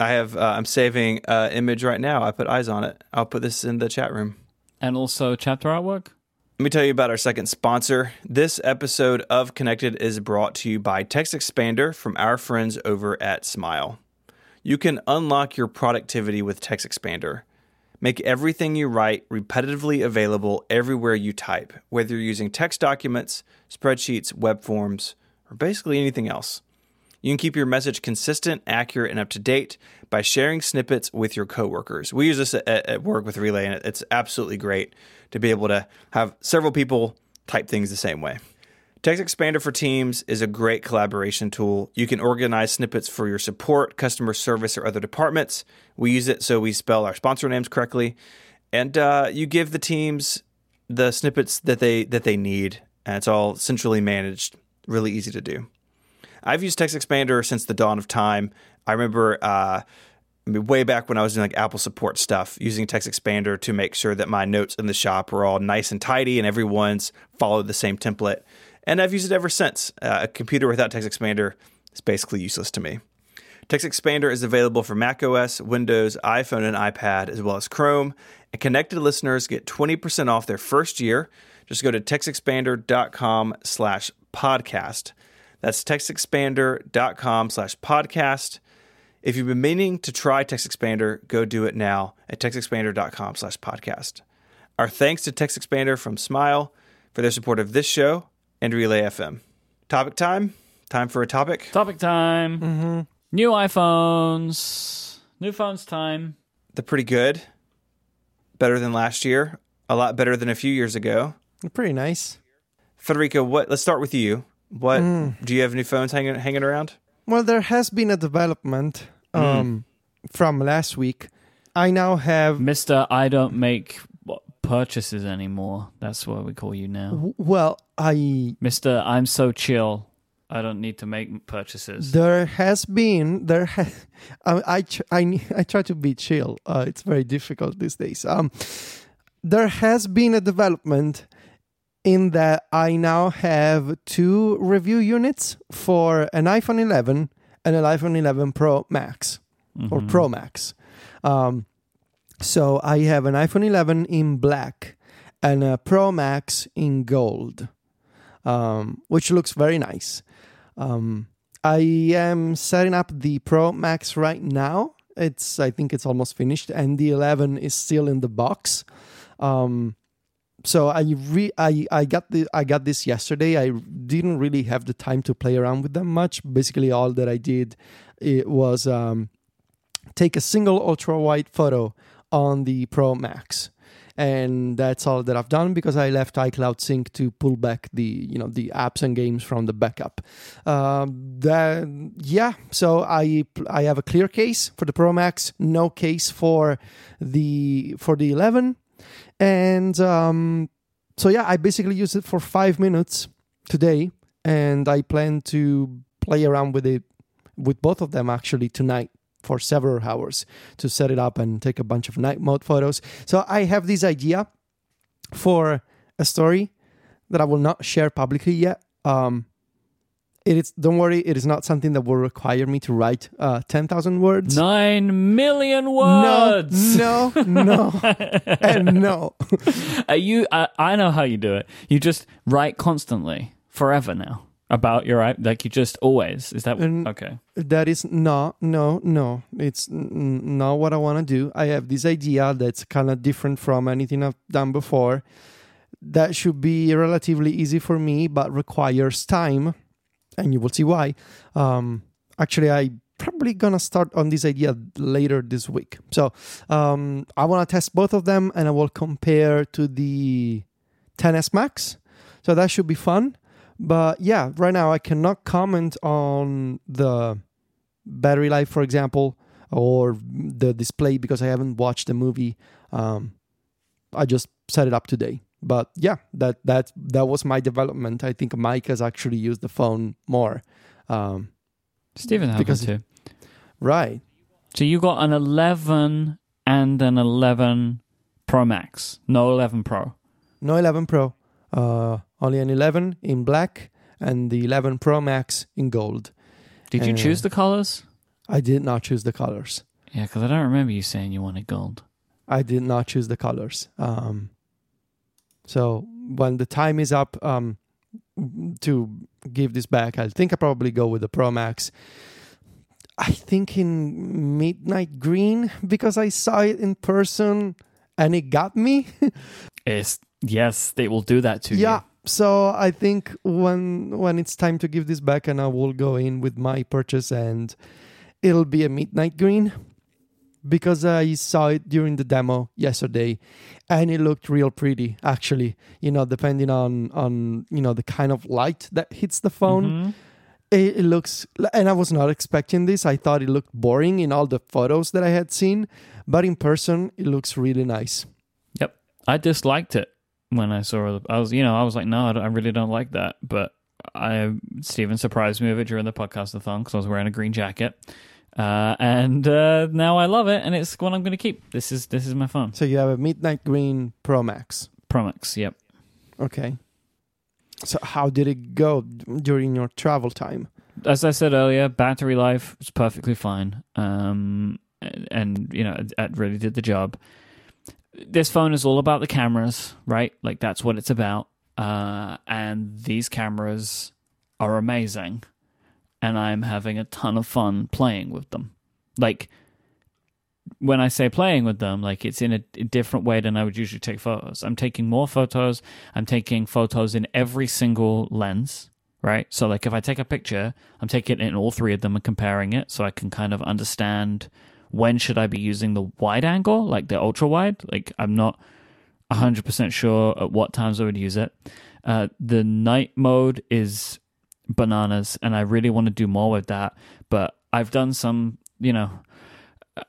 I have. Uh, I'm saving uh, image right now. I put eyes on it. I'll put this in the chat room. And also chapter artwork. Let me tell you about our second sponsor. This episode of Connected is brought to you by TextExpander from our friends over at Smile. You can unlock your productivity with TextExpander. Make everything you write repetitively available everywhere you type, whether you're using text documents, spreadsheets, web forms, or basically anything else. You can keep your message consistent, accurate, and up to date by sharing snippets with your coworkers. We use this at, at work with Relay, and it's absolutely great to be able to have several people type things the same way. TextExpander for Teams is a great collaboration tool. You can organize snippets for your support, customer service, or other departments. We use it so we spell our sponsor names correctly, and uh, you give the teams the snippets that they that they need, and it's all centrally managed. Really easy to do. I've used TextExpander since the dawn of time. I remember uh, Way back when I was doing like Apple support stuff, using TextExpander to make sure that my notes in the shop were all nice and tidy and everyone's followed the same template. And I've used it ever since. Uh, a computer without TextExpander is basically useless to me. TextExpander is available for macOS, Windows, iPhone, and iPad, as well as Chrome. And connected listeners get 20% off their first year. Just go to textexpander.com slash podcast. That's textexpander.com slash podcast. If you've been meaning to try TextExpander, go do it now at textexpander.com slash podcast. Our thanks to TextExpander from Smile for their support of this show and Relay FM. Topic time? Time for a topic? Topic time. Mm-hmm. New iPhones. New phones time. They're pretty good. Better than last year. A lot better than a few years ago. Pretty nice. Federico, what let's start with you. What mm. do you have new phones hanging hanging around? Well, there has been a development um, from last week. I now have Mister, I don't make purchases anymore. That's what we call you now, W- Well, I Mister. I'm so chill. I don't need to make purchases. there has been there ha- I I, tr- I I try to be chill. Uh, it's very difficult these days. Um, there has been a development in that I now have two review units for an iPhone 11 and an iPhone 11 Pro Max or Mhm. Pro Max. Um, so I have an iPhone 11 in black and a Pro Max in gold, um, which looks very nice. Um, I am setting up the Pro Max right now. It's I think it's almost finished, and the 11 is still in the box. Um, so I re I, I got the I got this yesterday. I didn't really have the time to play around with them much. Basically, all that I did it was um, take a single ultra wide photo on the Pro Max. And that's all that I've done because I left iCloud Sync to pull back the you know the apps and games from the backup. Um, yeah, so I I have a clear case for the Pro Max, no case for the for the 11, and um, so yeah, I basically used it for five minutes today, and I plan to play around with it with both of them actually tonight for several hours to set it up and take a bunch of night mode photos. So I have this idea for a story that I will not share publicly yet. Um, it is don't worry, it is not something that will require me to write uh, ten thousand words. Nine million words. No, no, no, and no. Are you? I, I know how you do it. You just write constantly, forever now about your. Like you just always. Is that And- okay? That is not, no, no. It's n- not what I want to do. I have this idea that's kind of different from anything I've done before. That should be relatively easy for me, but requires time, and you will see why. Um, actually, I probably gonna start on this idea later this week. So um, I want to test both of them, and I will compare to the 10s Max. So that should be fun. But yeah, right now I cannot comment on the battery life, for example, or the display because I haven't watched the movie. Um, I just set it up today. But yeah, that that that was my development. I think Myke has actually used the phone more. Um, Stephen because- to. right. So you got an 11 and an 11 Pro Max, no 11 Pro. No 11 Pro. Uh, only an 11 in black and the 11 Pro Max in gold. Did you Uh, choose the colors? I did not choose the colors. Yeah, because I don't remember you saying you wanted gold. I did not choose the colors. Um, so when the time is up um, to give this back, I think I probably go with the Pro Max. I think in midnight green because I saw it in person and it got me. It's yes, they will do that to yeah. you. So I think when when it's time to give this back, and I will go in with my purchase, and it'll be a midnight green because I saw it during the demo yesterday, and it looked real pretty. Actually, you know, depending on on you know the kind of light that hits the phone, Mhm. it, it looks. And I was not expecting this. I thought it looked boring in all the photos that I had seen, but in person, it looks really nice. Yep, I disliked it when I saw it. I was, you know, I was like, no, I, I really don't like that. But I, Stephen surprised me with it during the podcast-a-thon because I was wearing a green jacket, uh, and uh, now I love it, and it's what I'm going to keep. This is this is my phone. So you have a midnight green Pro Max. Pro Max. Yep. Okay. So how did it go during your travel time? as I said earlier, battery life was perfectly fine. Um, and, and you know, it, it really did the job. This phone is all about the cameras, right? Like that's what it's about. Uh, and these cameras are amazing, and I'm having a ton of fun playing with them. Like when I say playing with them, like it's in a, a different way than I would usually take photos. I'm taking more photos. I'm taking photos in every single lens right? So like if I take a picture, I'm taking it in all three of them and comparing it so I can kind of understand when should I be using the wide angle, like the ultra wide. Like I'm not 100% sure at what times I would use it. Uh, the night mode is bananas and I really want to do more with that, but I've done some, you know,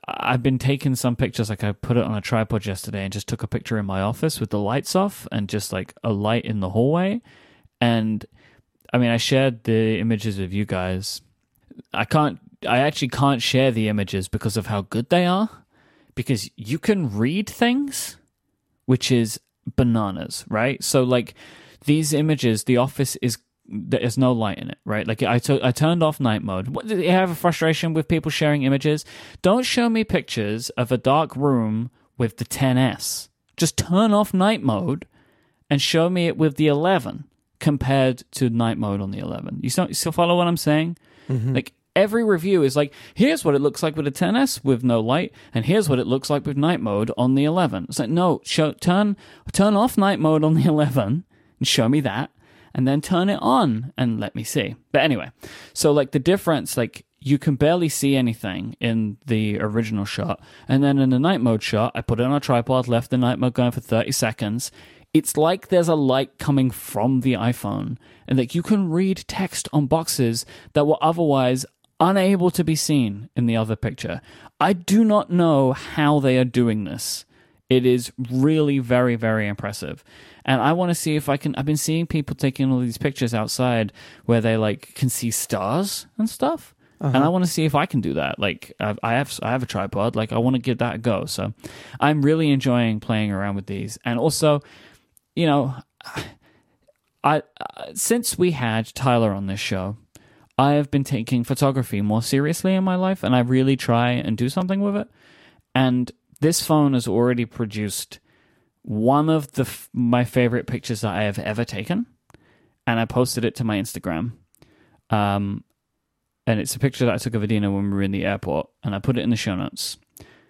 I've been taking some pictures. Like I put it on a tripod yesterday and just took a picture in my office with the lights off and just like a light in the hallway. And I mean, I shared the images with you guys. I can't. I actually can't share the images because of how good they are. Because you can read things, which is bananas, right? So like these images, the office is there's no light in it, right? Like I, t- I turned off night mode. What, do you have a frustration with people sharing images? Don't show me pictures of a dark room with the 10s. Just turn off night mode and show me it with the 11 compared to night mode on the 11. You still, you still follow what I'm saying? Mm-hmm. Like every review is like, here's what it looks like with a 10s with no light, and here's what it looks like with night mode on the 11. It's like, no, show, turn turn off night mode on the 11 and show me that and then turn it on and let me see. But anyway, so like the difference, like you can barely see anything in the original shot. And then in the night mode shot, I put it on a tripod, left the night mode going for 30 seconds. It's like there's a light coming from the iPhone, and that you can read text on boxes that were otherwise unable to be seen in the other picture. I do not know how they are doing this. It is really very, very impressive and I want to see if I can. I've been seeing people taking all these pictures outside where they like can see stars and stuff. Uh-huh. And I want to see if I can do that. Like I've, I have, I have a tripod. Like I want to give that a go. So I'm really enjoying playing around with these. And also, you know, I uh, since we had Tyler on this show, I have been taking photography more seriously in my life, and I really try and do something with it. And this phone has already produced one of the f- my favorite pictures that I have ever taken, and I posted it to my Instagram. Um, and it's a picture that I took of Adina when we were in the airport, and I put it in the show notes.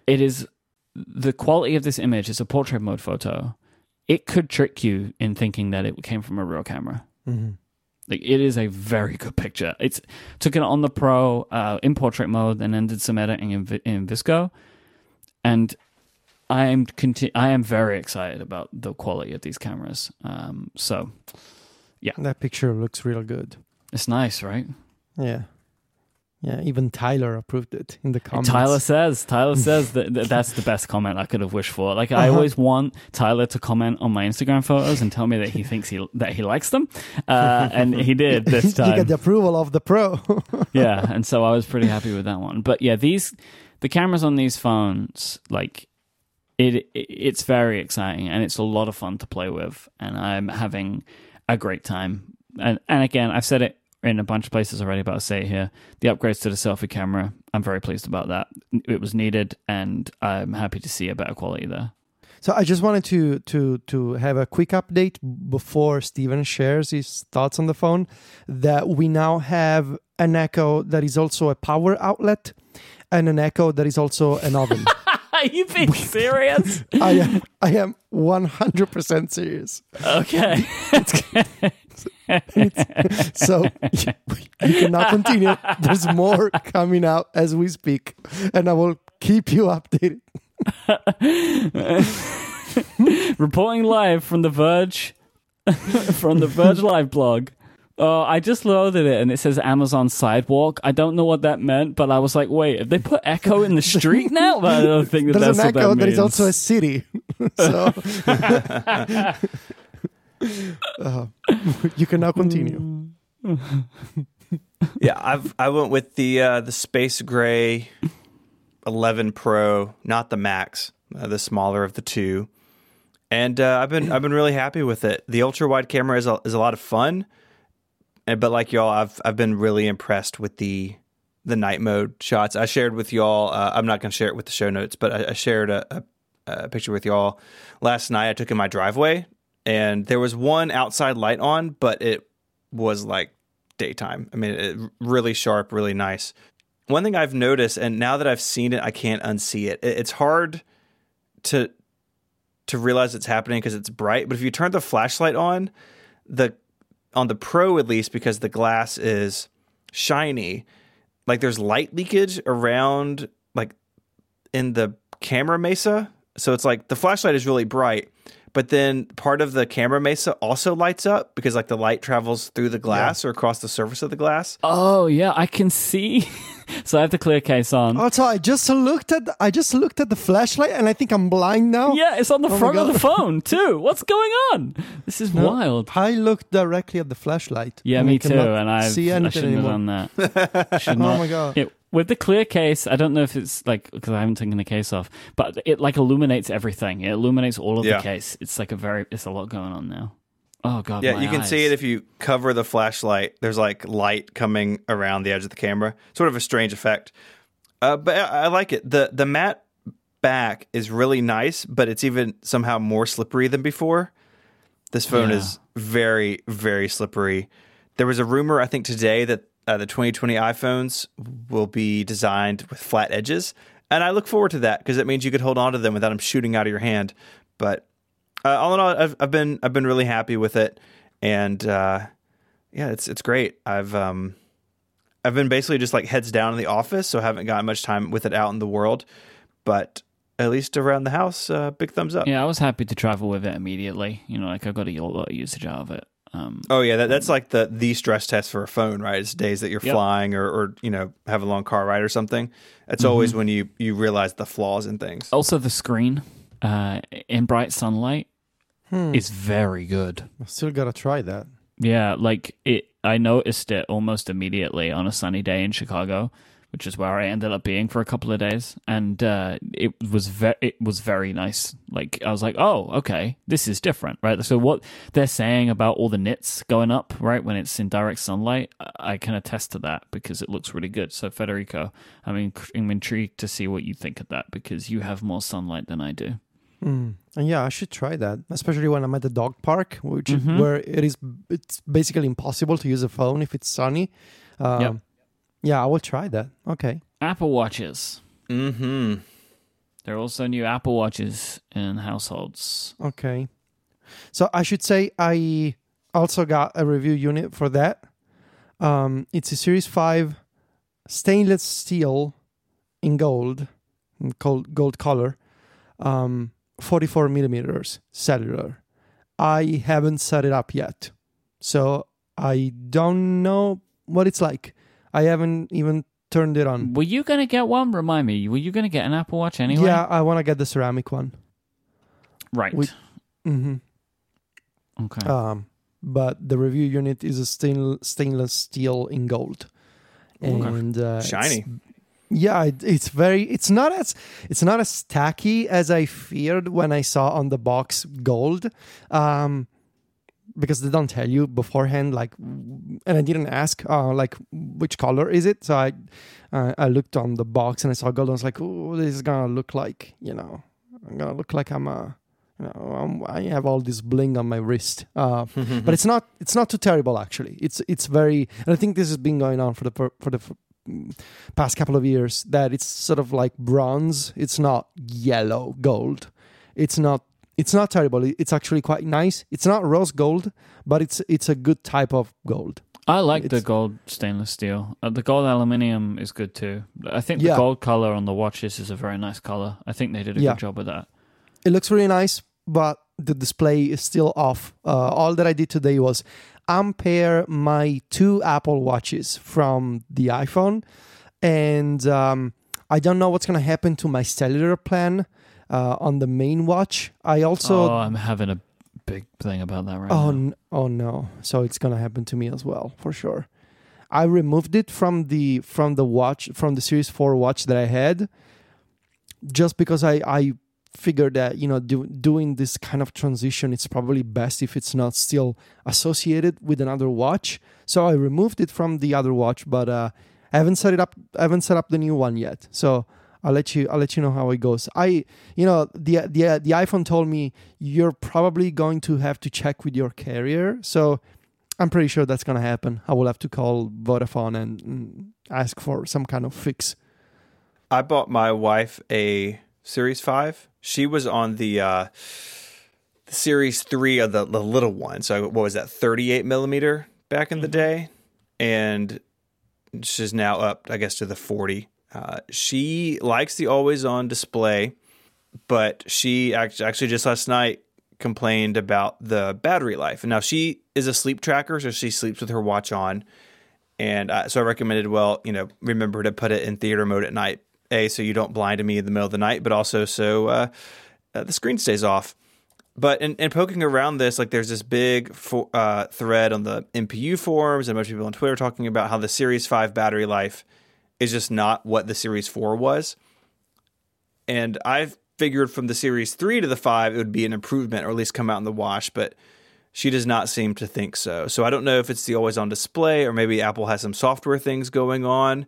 It is the quality of this image is a portrait mode photo. It could trick you in thinking that it came from a real camera. Mm-hmm. Like it is a very good picture. It's took it on the Pro uh, in portrait mode, and then did some editing in, in VSCO, and I am conti- I am very excited about the quality of these cameras. Um, so, yeah, that picture looks real good. It's nice, right? Yeah, yeah. Even Tyler approved it in the comments. Tyler says Tyler says that, that that's the best comment I could have wished for. Like uh-huh. I always want Tyler to comment on my Instagram photos and tell me that he thinks he that he likes them, uh, and he did this time. you got the approval of the pro. yeah, and so I was pretty happy with that one. But yeah, these the cameras on these phones, like it it's very exciting and it's a lot of fun to play with, and I'm having a great time. And and again, I've said it in a bunch of places already, but I'll say it here: the upgrades to the selfie camera. I'm very pleased about that. It was needed, and I'm happy to see a better quality there. So I just wanted to to to have a quick update before Stephen shares his thoughts on the phone that we now have an Echo that is also a power outlet and an Echo that is also an oven. Are you being serious? I am. I am one hundred percent serious. Okay. so you, you cannot continue. There's more coming out as we speak, and I will keep you updated. Reporting live from the Verge, from the Verge Live blog. Oh, I just loaded it and it says Amazon Sidewalk. I don't know what that meant, but I was like, wait, have they put Echo in the street now? But I don't think that There's that's an Echo that that is also a city. so uh, you can now continue. yeah, I've I went with the uh, the Space Gray 11 Pro, not the Max, uh, the smaller of the two, and uh, I've been I've been really happy with it. The ultra wide camera is a, is a lot of fun but like y'all, I've I've been really impressed with the the night mode shots. I shared with y'all. Uh, I'm not going to share it with the show notes, but I, I shared a, a, a, picture with y'all last night. I took in my driveway, and there was one outside light on, but it was like daytime. I mean, it, really sharp, really nice. One thing I've noticed, and now that I've seen it, I can't unsee it. it it's hard to to realize it's happening because it's bright. But if you turn the flashlight on, the on the Pro at least because the glass is shiny, like there's light leakage around like in the camera mesa. So it's like the flashlight is really bright, but then part of the camera mesa also lights up because like the light travels through the glass or across the surface of the glass. Oh yeah, I can see. so I have the clear case on. Oh, so I just looked at I just looked at the flashlight and I think I'm blind now. Yeah, it's on the Oh front of the phone too. What's going on? This is No, wild. I looked directly at the flashlight. Yeah, and me too. And I've, see I anything shouldn't anymore. have done that. Should Oh not. my god! It, with the clear case, I don't know if it's like because I haven't taken the case off, but it like illuminates everything. It illuminates all of Yeah. the case. It's like a very, it's a lot going on now. Oh god, Yeah, you can see it if you cover the flashlight. There's like light coming around the edge of the camera. Sort of a strange effect. Uh, but I, I like it. The the matte back is really nice, but it's even somehow more slippery than before. This phone Yeah. is very very slippery. There was a rumor I think today that uh, the 2020 iPhones will be designed with flat edges, and I look forward to that because it means you could hold on to them without them shooting out of your hand. But uh, all in all, I've, I've been I've been really happy with it, and uh, yeah, it's it's great. I've um I've been basically just like heads down in the office, so I haven't gotten much time with it out in the world. But at least around the house, uh, big thumbs up. Yeah, I was happy to travel with it immediately. You know, like I got a lot of usage out of it. Um, Oh yeah, that, that's like the the stress test for a phone, right? It's days that you're Yep. flying or, or you know have a long car ride or something. It's Mm-hmm. always when you you realize the flaws in things. also, the screen uh, in bright sunlight Hmm. is very good. I still gotta try that. Yeah, like it. I noticed it almost immediately on a sunny day in Chicago, which is where I ended up being for a couple of days, and uh, it was ve- it was very nice. Like I was like, oh, okay, this is different, right? So what they're saying about all the nits going up, right, when it's in direct sunlight, I- I can attest to that because it looks really good. So Federico, I mean, I'm intrigued to see what you think of that because you have more sunlight than I do. Mm. And yeah, I should try that, especially when I'm at the dog park, which Mhm. where it is it's basically impossible to use a phone if it's sunny. Um, Yep. Yeah, I will try that. Okay. Apple Watches. Mm-hmm. There are also new Apple Watches in households. Okay. So I should say I also got a review unit for that. Um, it's a Series 5 stainless steel in gold, in gold, gold color, um, 44 millimeters cellular. I haven't set it up yet. So I don't know what it's like. I haven't even turned it on. Were you going to get one? Remind me. Were you going to get an Apple Watch anyway? Yeah, I want to get the ceramic one. Right. We- hmm okay. Um, but the review unit is a stainless stainless steel in gold, Okay. and uh, Shiny. it's- yeah, it, it's very. It's not as it's not as tacky as I feared when I saw on the box gold, um, because they don't tell you beforehand. Like, and I didn't ask, uh, like which color is it? So I, uh, I looked on the box and I saw gold. and I was like, oh, this is gonna look like you know, I'm gonna look like I'm a. You know, um, I have all this bling on my wrist, uh, but it's not. It's not too terrible actually. It's it's very. And I think this has been going on for the for, for the mm, past couple of years. That it's sort of like bronze. It's not yellow gold. It's not. It's not terrible. It's actually quite nice. It's not rose gold, but it's it's a good type of gold. I like the gold stainless steel. Uh, the gold aluminium is good too. I think the Yeah. gold color on the watches is a very nice color. I think they did a Yeah. good job with that. It looks really nice, but the display is still off. Uh, all that I did today was ampere my two Apple Watches from the iPhone, and um, I don't know what's going to happen to my cellular plan uh, on the main watch. I also oh, I'm having a big thing about that right Oh, now. n- oh no! So it's gonna happen to me as well, for sure. I removed it from the from the watch from the Series Four watch that I had, just because I I figured that you know do, doing this kind of transition, it's probably best if it's not still associated with another watch. So I removed it from the other watch, but uh, I haven't set it up. I haven't set up the new one yet. So I'll let you. I'll let you know how it goes. I, you know, the the the iPhone told me you're probably going to have to check with your carrier. So I'm pretty sure that's gonna happen. I will have to call Vodafone and mm, ask for some kind of fix. I bought my wife a Series Five. She was on the uh, the Series Three of the, the little one. So what was that? Thirty eight millimeter back in the day, and she's now up, I guess, to the forty. Uh, she likes the always on display, but she actually just last night complained about the battery life. And now she is a sleep tracker, so she sleeps with her watch on. And uh, so I recommended, well, you know, remember to put it in theater mode at night, a so you don't blind me in the middle of the night, but also so uh, uh, the screen stays off. But in, in, poking around this, like there's this big uh, thread on the MPU forums and a bunch of people on Twitter talking about how the Series Five battery life is just not what the Series Four was. And I've figured from the Series 3 to the 5, it would be an improvement or at least come out in the wash, but she does not seem to think so. So I don't know if it's the always on display or maybe Apple has some software things going on.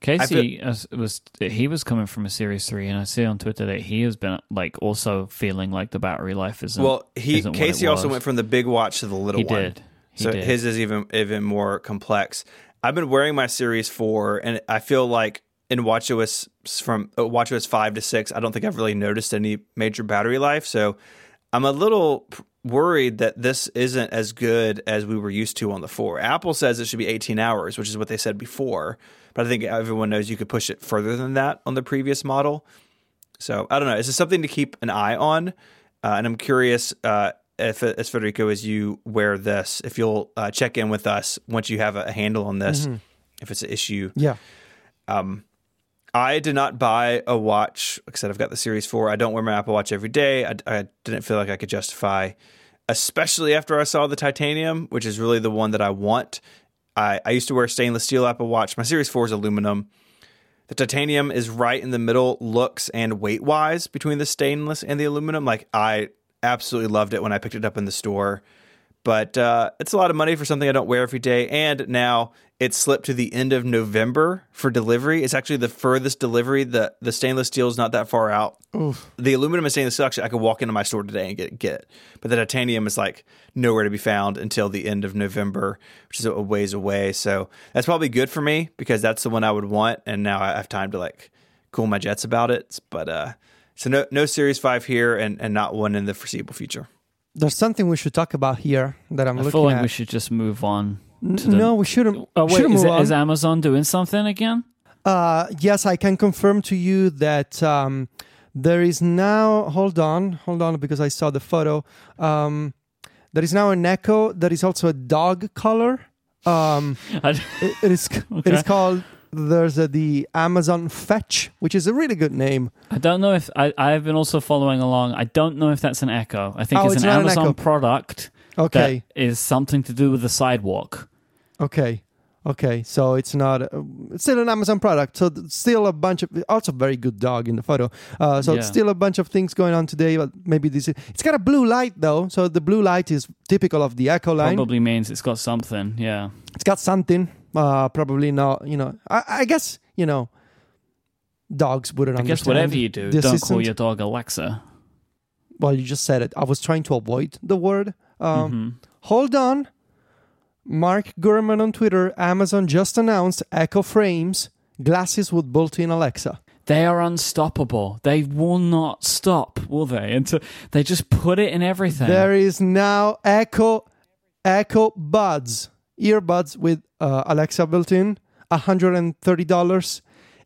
Casey feel- was he was coming from a Series Three, and I see on Twitter that he has been like also feeling like the battery life isn't. Well, he isn't Casey also went from the big watch to the little he one. Did. He so did. his is even even more complex. I've been wearing my Series Four, and I feel like in WatchOS from uh, WatchOS five to six, I don't think I've really noticed any major battery life. So I'm a little worried that this isn't as good as we were used to on the four. Apple says it should be 18 hours, which is what they said before, but I think everyone knows you could push it further than that on the previous model. So I don't know. Is this something to keep an eye on? Uh, and I'm curious uh, if, as Federico, as you wear this, if you'll uh, check in with us once you have a handle on this, mm-hmm. if it's an issue. Yeah. Um, I did not buy a watch. Like I said, I've got the Series 4. I don't wear my Apple Watch every day. I, I, didn't feel like I could justify, especially after I saw the titanium, which is really the one that I want. I, I used to wear stainless steel Apple Watch. My Series 4 is aluminum. The titanium is right in the middle, looks and weight wise, between the stainless and the aluminum. Like, I absolutely loved it when I picked it up in the store. But uh, it's a lot of money for something I don't wear every day. And now it slipped to the end of November for delivery. It's actually the furthest delivery. The the stainless steel is not that far out. Oof. The aluminum and stainless steel, actually, I could walk into my store today and get, get it. But the titanium is like nowhere to be found until the end of November, which is a ways away. So that's probably good for me because that's the one I would want. And now I have time to like cool my jets about it. But uh, so no, no Series 5 here and, and not one in the foreseeable future there's something we should talk about here that I'm I looking feel like at. we should just move on. The... No, we shouldn't. Oh, wait, shouldn't is, move it, on. is Amazon doing something again? Uh, yes, I can confirm to you that um, there is now. Hold on, hold on, because I saw the photo. Um, there is now an Echo that is also a dog color. Um, it, it is. Okay. It is called there's a, the Amazon Fetch, which is a really good name. I don't know if I, I've been also following along. I don't know if that's an Echo. I think oh, it's, it's an Amazon an product. Okay, that is something to do with the sidewalk. Okay. Okay, so it's not uh, it's still an Amazon product. So still a bunch of also very good dog in the photo. Uh, so Yeah. still a bunch of things going on today. But maybe this is, it's got a blue light though. So the blue light is typical of the Echo line. Probably means it's got something. Yeah. It's got something. Uh, probably not. You know, I, I guess you know, dogs wouldn't I guess whatever you do, don't call your dog Alexa. Well, you just said it. I was trying to avoid the word. Um, Mhm. Hold on. Mark Gurman on Twitter. Amazon just announced Echo Frames glasses with built-in Alexa. They are unstoppable. They will not stop, will they? Until they just put it in everything. There is now Echo Echo Buds earbuds with uh, Alexa and thirty dollars,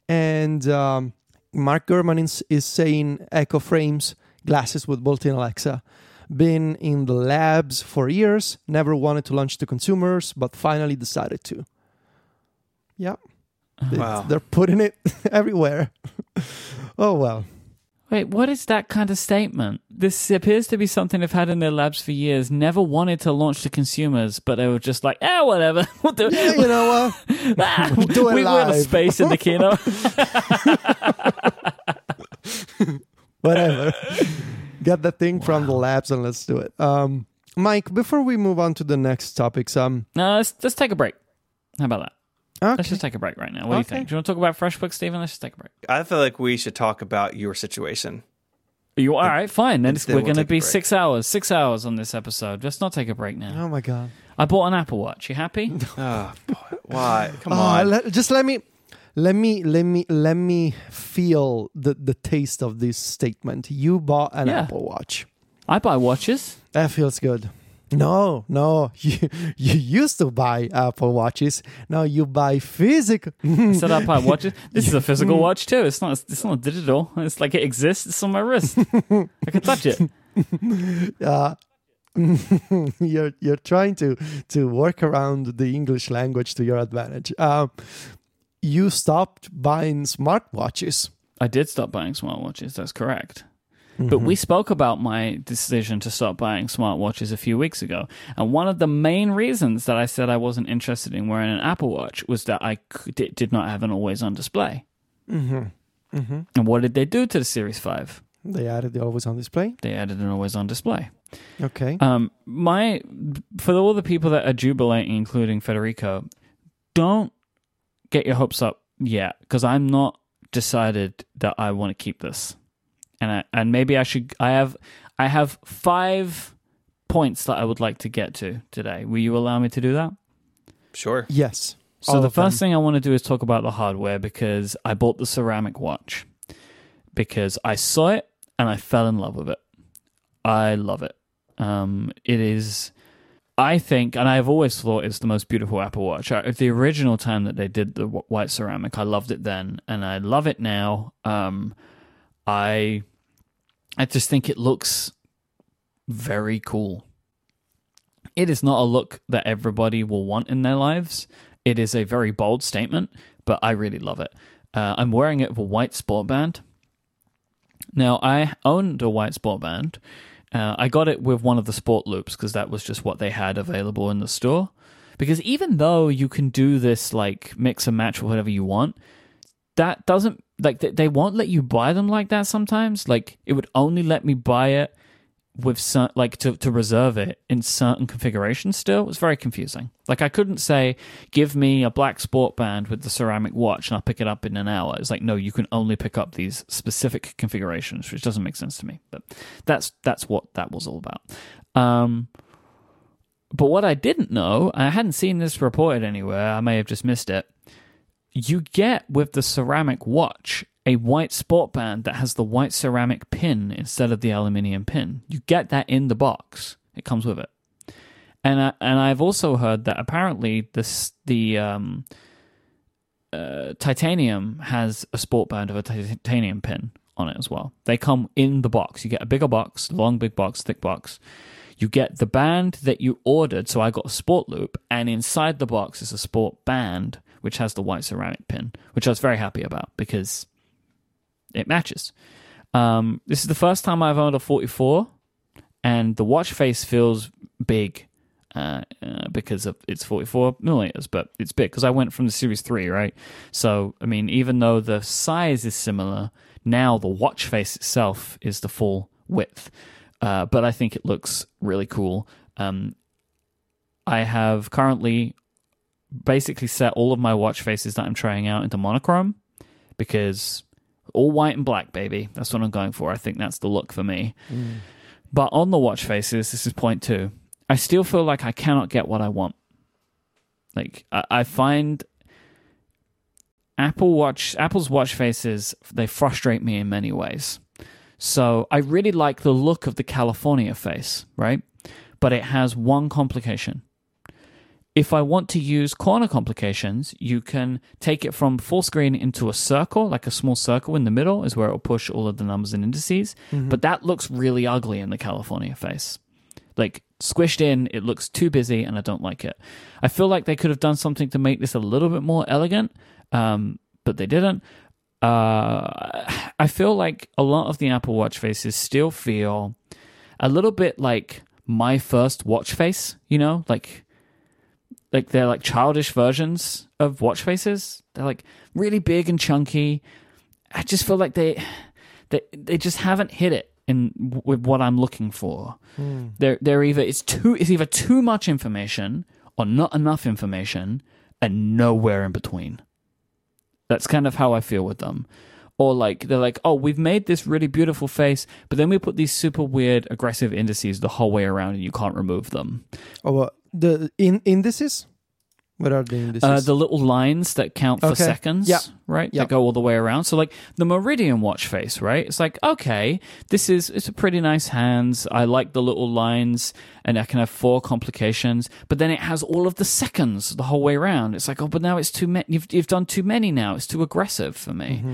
and um, Mark Gurman is, is saying Echo Frames glasses with built-in Alexa. Been in the labs for years, never wanted to launch to consumers, but finally decided to. Yeah. Wow. They're putting it everywhere. oh well. Wait, what is that kind of statement? This appears to be something they've had in their labs for years. Never wanted to launch to consumers, but they were just like, "Ah, whatever, we'll do Yeah, you know what? Ah, We'll do it we were in a space in the keynote. whatever. Get the thing from the labs and let's do it. Um, Myke, before we move on to the next topics, um, no, let's let's take a break. How about that? Let's just take a break right now. What do you think? Do you want to talk about FreshBooks, Stephen? Let's just take a break. I feel like we should talk about your situation. You all right? Fine. Then Then we're we'll going to be six hours. Six hours on this episode. Let's not take a break now. oh my god. I bought an Apple Watch. You happy? Oh, boy. Why? Come Oh, on. let- just let me, let me, let me, let me feel the the taste of this statement. You bought an Yeah. Apple Watch. I buy watches. That feels good. No, no, you you used to buy Apple Watches. Now you buy physical. Said I buy watches. This is a physical watch too. It's not. It's not digital. It's like it exists. It's on my wrist. I can touch it. uh, you're you're trying to to work around the English language to your advantage. Uh, you stopped buying smartwatches. I did stop buying smartwatches. That's correct. But we spoke about my decision to stop buying smartwatches a few weeks ago. And one of the main reasons that I said I wasn't interested in wearing an Apple Watch was that I did not have an always on display. Mm-hmm. Mm-hmm. And what did they do to the Series 5? They added the always on display. They added an always on display. Okay. Um, my for all the people that are jubilating, including Federico, don't get your hopes up yet because I'm not decided that I want to keep this, and I, and maybe I should. I have I have five points that I would like to get to today. Will you allow me to do that? Sure. yes. So All the of them. first thing I want to do is talk about the hardware because I bought the ceramic watch because I saw it and I fell in love with it. I love it. Um, it is, I think, and I've always thought it's the most beautiful Apple Watch. I, the original time that they did the wh- white ceramic, I loved it then, and I love it now. Um, I, I just think it looks very cool. It is not a look that everybody will want in their lives. It is a very bold statement, but I really love it. Uh, I'm wearing it with a white sport band. Now, I owned a white sport band. Uh, I got it with one of the sport loops because that was just what they had available in the store. Because even though you can do this like mix and match or whatever you want, that doesn't like they, they won't let you buy them like that sometimes. Like it would only let me buy it with certain like to, to reserve it in certain configurations still. It was very confusing. Like i couldn't say give me a black sport band with the ceramic watch and i'll pick it up in an hour. It's like no you can only pick up these specific configurations which doesn't make sense to me. But that's that's what that was all about. Um but what i didn't know i hadn't seen this reported anywhere. I may have just missed it you get with the ceramic watch a white sport band that has the white ceramic pin instead of the aluminium pin. You get that in the box. It comes with it. And I, and I've also heard that apparently this the um, uh, titanium has a sport band of a titanium pin on it as well. They come in the box. You get a bigger box, long big box, thick box. You get the band that you ordered. So I got a sport loop, and inside the box is a sport band which has the white ceramic pin, which I was very happy about because it matches. Um, this is the first time I've owned a 44, and the watch face feels big uh, uh, because of it's 44 millimeters, but it's big because I went from the Series 3, right? So, I mean, even though the size is similar, now the watch face itself is the full width. Uh, but I think it looks really cool. Um, I have currently basically set all of my watch faces that I'm trying out into monochrome because all white and black, baby. That's what I'm going for. I think that's the look for me. Mm. But on the watch faces, this is point two. I still feel like I cannot get what I want. Like I, I find Apple Watch, Apple's watch faces, they frustrate me in many ways. So I really like the look of the California face, right? But it has one complication. If I want to use corner complications, you can take it from full screen into a circle, like a small circle in the middle is where it will push all of the numbers and indices. But that looks really ugly in the California face. Like squished in, it looks too busy and I don't like it. I feel like they could have done something to make this a little bit more elegant, um, but they didn't. Uh, I feel like a lot of the Apple Watch faces still feel a little bit like my first watch face, you know, like like they're like childish versions of watch faces. They're like really big and chunky. I just feel like they they they just haven't hit it in with what I'm looking for. Hmm. They're they're either it's too it's either too much information or not enough information and nowhere in between. That's kind of how I feel with them. Or like they're like, oh, we've made this really beautiful face, but then we put these super weird aggressive indices the whole way around and you can't remove them. Oh, what the in indices? What are the indices? Uh, the little lines that count for Okay. seconds, Yeah. right? Yeah. That go all the way around. So like the Meridian watch face, right? It's like, okay, this is it's a pretty nice hands. I like the little lines and I can have four complications, but then it has all of the seconds the whole way around. It's like, oh, but now it's too many. You've you've done too many now. It's too aggressive for me.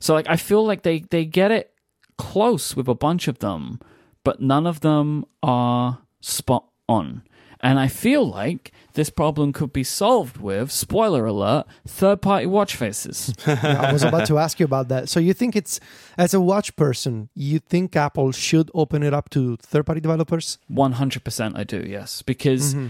So like I feel like they they get it close with a bunch of them, but none of them are spot on. And I feel like this problem could be solved with, spoiler alert, third party watch faces. I was about to ask you about that. So you think it's as a watch person, you think Apple should open it up to third party developers? 100% I do, yes. Because Mm-hmm.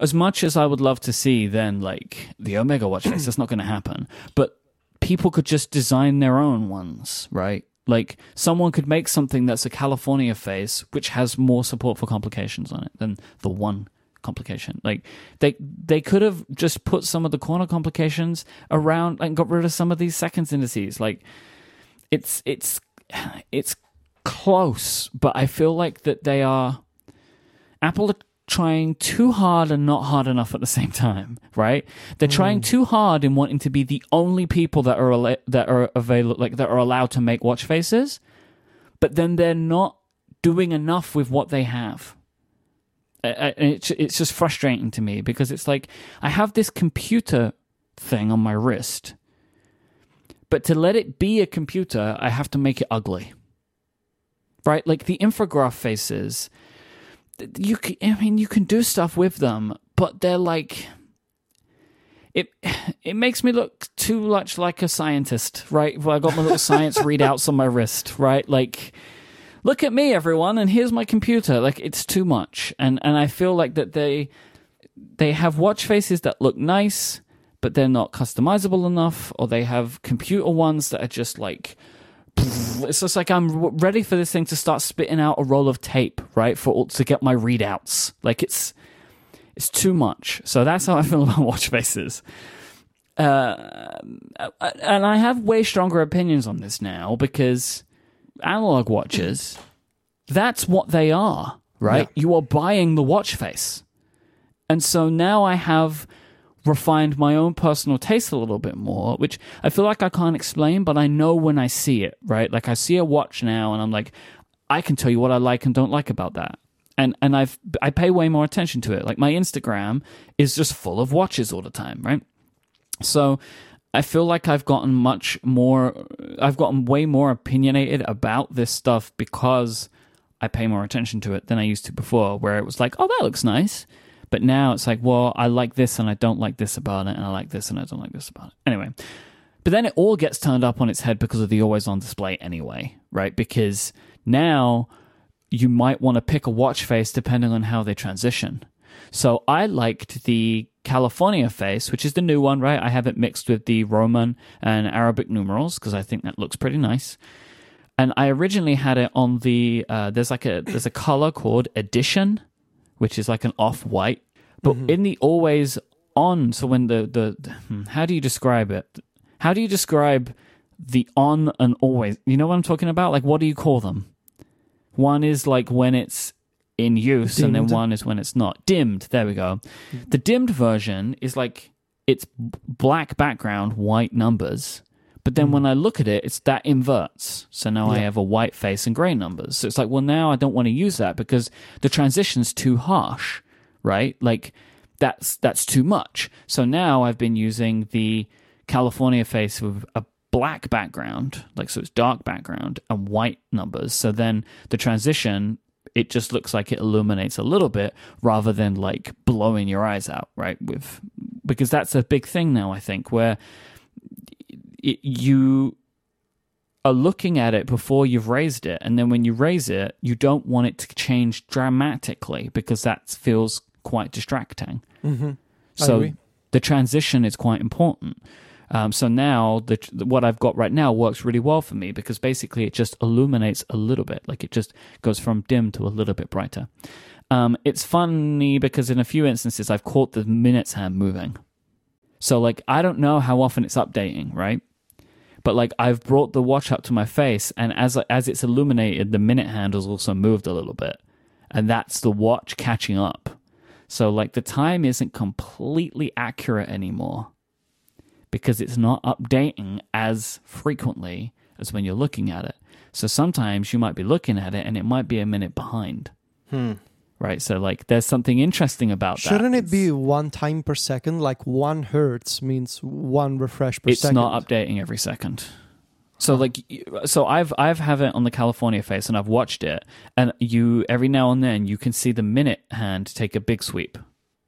as much as I would love to see then like the Omega watch face, that's not going to happen. But people could just design their own ones, right? Like someone could make something that's a California face which has more support for complications on it than the one complication. Like they they could have just put some of the corner complications around and got rid of some of these seconds indices. Like it's it's it's close, but I feel like that they are Apple are trying too hard and not hard enough at the same time, right? They're trying hmm. too hard in wanting to be the only people that are al- that are available, like that are allowed to make watch faces, but then they're not doing enough with what they have. It's it's just frustrating to me because it's like I have this computer thing on my wrist, but to let it be a computer, I have to make it ugly right? Like the infograph faces, you can, I mean, you can do stuff with them, but they're like, it it makes me look too much like a scientist, right? Well, I got my little science readouts on my wrist, right? Like, look at me, everyone, and here's my computer. Like, it's too much, and and I feel like that they they have watch faces that look nice, but they're not customizable enough, or they have computer ones that are just like it's just like I'm ready for this thing to start spitting out a roll of tape, right? For to get my readouts. Like it's it's too much. So that's how I feel about watch faces. Uh, and I have way stronger opinions on this now because analog watches, that's what they are, right? You are buying the watch face. And so now I have refined my own personal taste a little bit more, which I feel like I can't explain, but I know when I see it, right? Like I see a watch now and I'm like, I can tell you what I like and don't like about that. And and I've I pay way more attention to it. Like my Instagram is just full of watches all the time, right? So I feel like I've gotten much more I've gotten way more opinionated about this stuff because I pay more attention to it than I used to before, where it was like, oh, that looks nice. But now it's like, well, I like this and I don't like this about it, and I like this and I don't like this about it. Anyway, but then it all gets turned up on its head because of the always on display anyway, right? Because now you might want to pick a watch face depending on how they transition. So I liked the California face, which is the new one, right? I have it mixed with the Roman and Arabic numerals because I think that looks pretty nice. And I originally had it on the uh, there's like a there's a color called Edition, which is like an off white. But in the always on, so when the, the the hmm, how do you describe it? How do you describe the on and always? You know what I'm talking about? Like what do you call them? One is like when it's in use, and then one is when it's not dimmed. There we go. The dimmed version is like it's black background, white numbers. But then hmm. when I look at it, it's that inverts. So now I have a white face and gray numbers. So it's like, well, now I don't want to use that because the transition's too harsh, right? Like that's that's too much. So now I've been using the California face with a black background, like so it's dark background and white numbers. So then the transition it just looks like it illuminates a little bit rather than like blowing your eyes out, right? With because that's a big thing now, I think, where it, you are looking at it before you've raised it, and then when you raise it, you don't want it to change dramatically because that feels quite distracting. Mm-hmm. So the transition is quite important. Um, so now the what I've got right now works really well for me because basically it just illuminates a little bit, like it just goes from dim to a little bit brighter. Um, it's funny because in a few instances I've caught the minutes hand moving. So like I don't know how often it's updating, right? But like I've brought the watch up to my face, and as as it's illuminated, the minute hand has also moved a little bit, and that's the watch catching up. So like the time isn't completely accurate anymore because it's not updating as frequently as when you're looking at it. So sometimes you might be looking at it and it might be a minute behind. Hmm. Right? So like there's something interesting about that. Shouldn't it be one time per second? Like one hertz means one refresh per It's second. not updating every second. So like, so I've I've have it on the California face, and I've watched it, and you every now and then you can see the minute hand take a big sweep,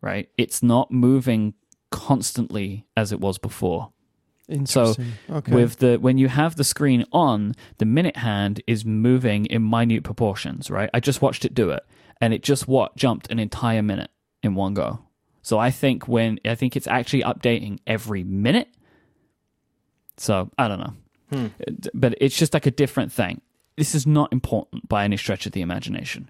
right? It's not moving constantly as it was before. Interesting. okay. With the when you have the screen on, the minute hand is moving in minute proportions, right? I just watched it do it, and it just what jumped an entire minute in one go. So I think when I think it's actually updating every minute. So I don't know, hmm. It- but it's just like a different thing. This is not important by any stretch of the imagination,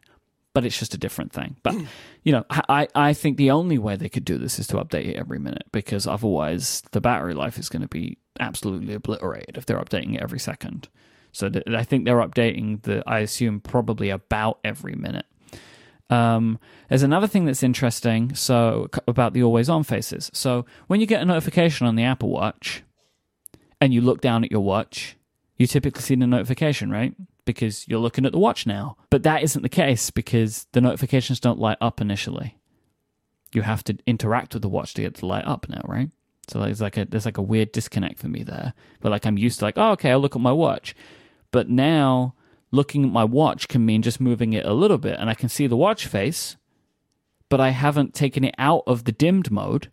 but it's just a different thing. But you know, I I think the only way they could do this is to update it every minute because otherwise the battery life is going to be absolutely obliterated if they're updating it every second. So th- I think they're updating the I assume probably about every minute. Um, there's another thing that's interesting. So about the always on faces. So when you get a notification on the Apple Watch, and you look down at your watch, you typically see the notification, right? Because you're looking at the watch now. But that isn't the case because the notifications don't light up initially. You have to interact with the watch to get to light up now, right? So there's like a there's like a weird disconnect for me there. But like I'm used to like, oh okay, I'll look at my watch. But now looking at my watch can mean just moving it a little bit and I can see the watch face, but I haven't taken it out of the dimmed mode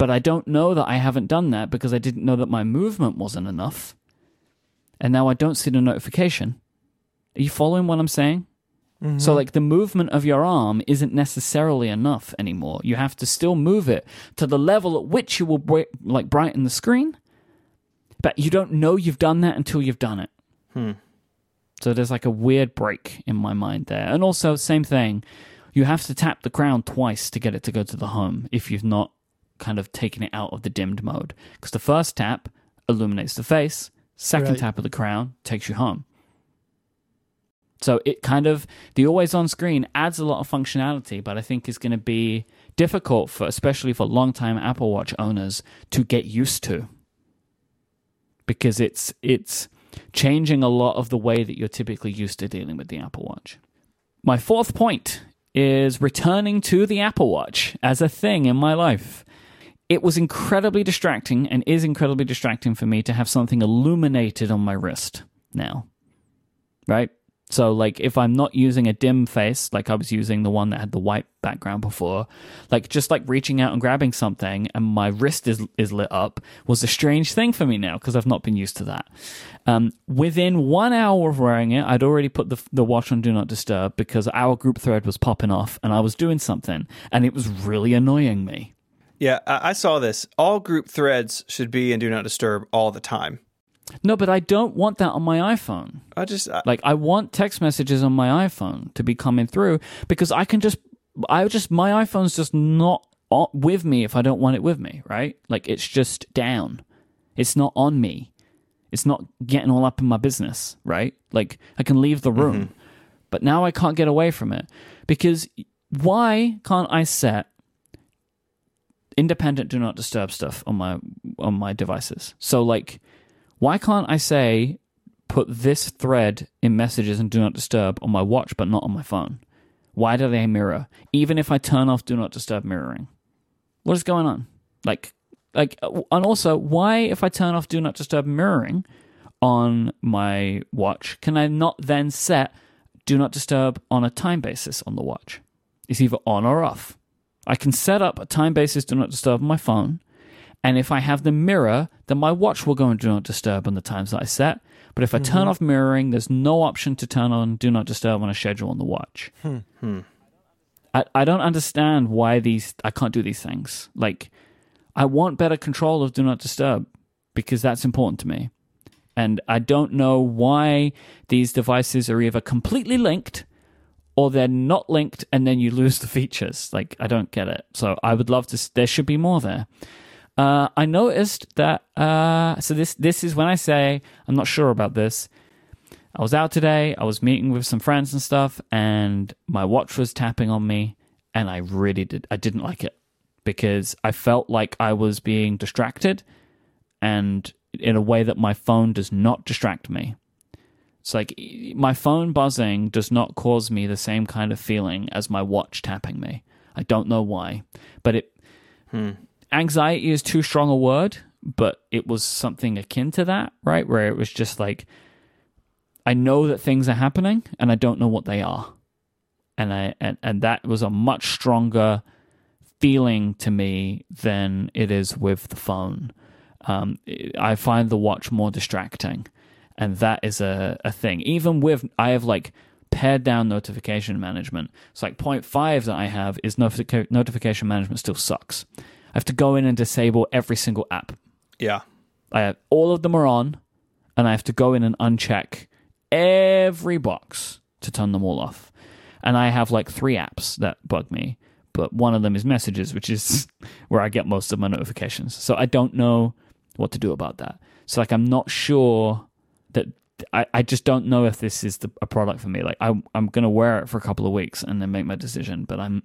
but I don't know that I haven't done that because I didn't know that my movement wasn't enough. And now I don't see the notification. Are you following what I'm saying? So, mm-hmm. like, the movement of your arm isn't necessarily enough anymore. You have to still move it to the level at which you will, bri- like, brighten the screen. But you don't know you've done that until you've done it. Hmm. So, there's like a weird break in my mind there. And also, same thing, you have to tap the crown twice to get it to go to the home if you've not kind of taken it out of the dimmed mode. Because the first tap illuminates the face, second Right. tap of the crown takes you home. So it kind of the always on screen adds a lot of functionality, but I think is going to be difficult for especially for long-time Apple Watch owners to get used to. Because it's it's changing a lot of the way that you're typically used to dealing with the Apple Watch. My fourth point is returning to the Apple Watch as a thing in my life. It was incredibly distracting and is incredibly distracting for me to have something illuminated on my wrist now. Right? So, like, if I'm not using a dim face, like I was using the one that had the white background before, like just like reaching out and grabbing something and my wrist is is lit up was a strange thing for me now because I've not been used to that. Um, within one hour of wearing it, I'd already put the the watch on Do Not Disturb because our group thread was popping off and I was doing something and it was really annoying me. Yeah, I, I saw this. All group threads should be in Do Not Disturb all the time. No, but I don't want that on my iPhone. I just, I, Like I want text messages on my iPhone to be coming through because I can just I just my iPhone's just not on, with me if I don't want it with me, right? Like it's just down. It's not on me. It's not getting all up in my business, right? Like I can leave the room. Mm-hmm. But now I can't get away from it because why can't I set independent do not disturb stuff on my on my devices? So like why can't I say put this thread in messages and do not disturb on my watch but not on my phone? Why do they mirror? Even if I turn off do not disturb mirroring. What is going on? Like like uh, and also why if I turn off do not disturb mirroring on my watch can I not then set do not disturb on a time basis on the watch? It's either on or off. I can set up a time basis do not disturb on my phone and if I have the mirror, then my watch will go into do not disturb on the times that I set. But if I turn mm-hmm. off mirroring, there's no option to turn on do not disturb on a schedule on the watch. Hmm. Hmm. I, I don't understand why these I can't do these things. Like I want better control of do not disturb because that's important to me. And I don't know why these devices are either completely linked or they're not linked and then you lose the features. Like I don't get it. So I would love to there should be more there. Uh, I noticed that. Uh, so this this is when I say I'm not sure about this. I was out today. I was meeting with some friends and stuff, and my watch was tapping on me, and I really did. I didn't like it because I felt like I was being distracted, and in a way that my phone does not distract me. It's like my phone buzzing does not cause me the same kind of feeling as my watch tapping me. I don't know why, but it anxiety is too strong a word, but it was something akin to that, right? Where it was just like, I know that things are happening and I don't know what they are. And I and, and that was a much stronger feeling to me than it is with the phone. Um, I find the watch more distracting, and that is a, a thing. Even with I have like pared down notification management. It's like point five that I have is notific- notification management still sucks. I have to go in and disable every single app. Yeah. I have all of them are on, and I have to go in and uncheck every box to turn them all off. And I have like three apps that bug me, but one of them is messages, which is where I get most of my notifications. So I don't know what to do about that. So like I'm not sure that I, I just don't know if this is the, a product for me. Like I I'm gonna wear it for a couple of weeks and then make my decision, but I'm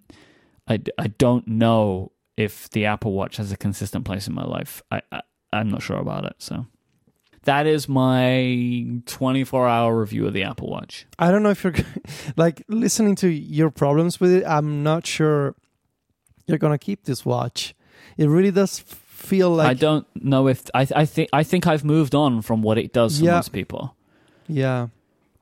I, I don't know if the Apple Watch has a consistent place in my life. I, I I'm not sure about it. So that is my 24 hour review of the Apple Watch. I don't know if you're like listening to your problems with it. I'm not sure you're gonna keep this watch. It really does feel like I don't know if I I think I think I've moved on from what it does for Yeah. most people. yeah.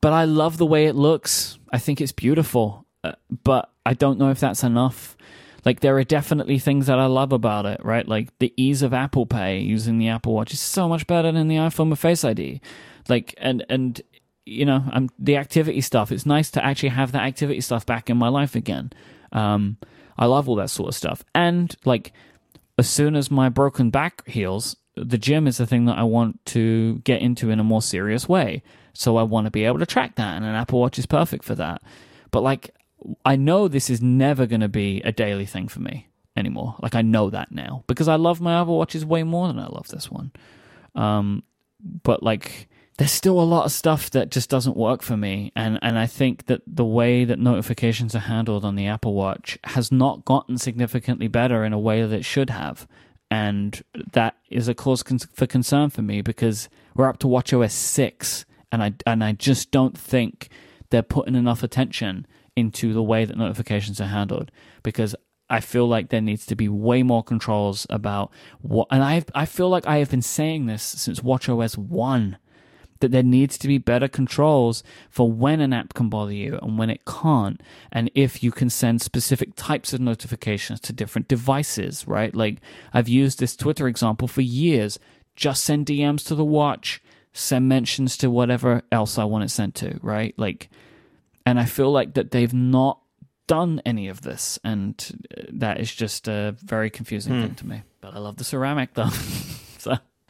But I love the way it looks. I think it's beautiful. Uh, but I don't know if that's enough. Like there are definitely things that I love about it, right? Like the ease of Apple Pay using the Apple Watch is so much better than the iPhone with Face ID. Like and and you know, I'm the activity stuff. It's nice to actually have that activity stuff back in my life again. Um, I love all that sort of stuff. And like as soon as my broken back heals, the gym is the thing that I want to get into in a more serious way. So I want to be able to track that, and an Apple Watch is perfect for that. But like, I know this is never going to be a daily thing for me anymore. Like, I know that now because I love my Apple Watches way more than I love this one. Um, but like, there's still a lot of stuff that just doesn't work for me, and and I think that the way that notifications are handled on the Apple Watch has not gotten significantly better in a way that it should have, and that is a cause for concern for me because we're up to WatchOS six, and I and I just don't think they're putting enough attention into the way that notifications are handled because I feel like there needs to be way more controls about what and I I feel like I have been saying this since WatchOS 1 that there needs to be better controls for when an app can bother you and when it can't and if you can send specific types of notifications to different devices right? Like i've used this twitter example for years. Just send dms to the watch send mentions to whatever else i want it sent to right? Like and i feel like that they've not done any of this and uh, that is just a very confusing thing to me. But i love the ceramic though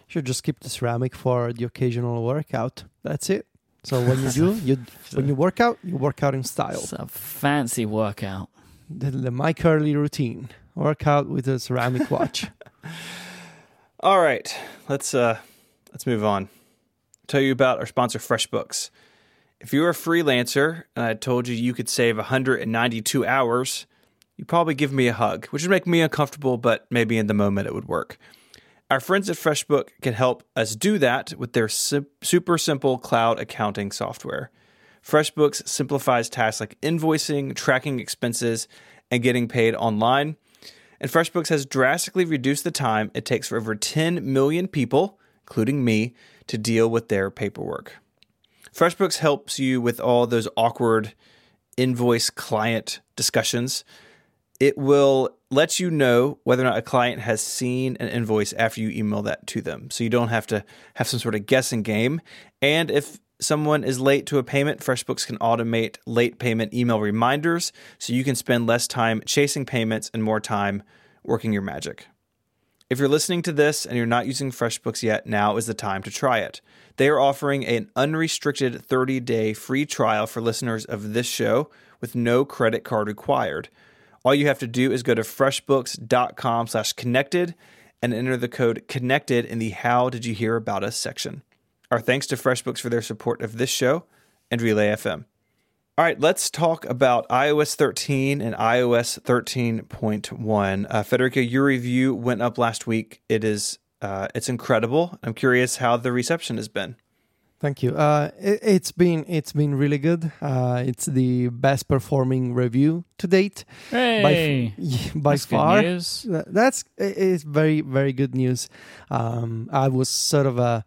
Should just keep the ceramic for the occasional workout. That's it. So when you do, you when you work out, you work out in style. it's a fancy workout The, the Myke Hurley routine: workout with a ceramic watch. All right, let's uh let's move on. tell you about our sponsor FreshBooks. If you're a freelancer and I told you you could save 192 hours, you'd probably give me a hug, which would make me uncomfortable, but maybe in the moment it would work. Our friends at FreshBook can help us do that with their super simple cloud accounting software. FreshBooks simplifies tasks like invoicing, tracking expenses, and getting paid online. And FreshBooks has drastically reduced the time it takes for over 10 million people, including me, to deal with their paperwork. FreshBooks helps you with all those awkward invoice client discussions. It will let you know whether or not a client has seen an invoice after you email that to them. So you don't have to have some sort of guessing game. And if someone is late to a payment, FreshBooks can automate late payment email reminders so you can spend less time chasing payments and more time working your magic. If you're listening to this and you're not using FreshBooks yet, now is the time to try it. They are offering an unrestricted 30 day free trial for listeners of this show with no credit card required. All you have to do is go to freshbooks.com slash connected and enter the code connected in the How Did You Hear About Us section. Our thanks to FreshBooks for their support of this show and Relay FM. All right, let's talk about iOS 13 and iOS 13.1. Uh, Federico, your review went up last week. It is uh, it's incredible. I'm curious how the reception has been. Thank you. Uh, it, it's been it's been really good. Uh, it's the best performing review to date Hey, by, by that's good far. news. That's it is very very good news. Um, I was sort of a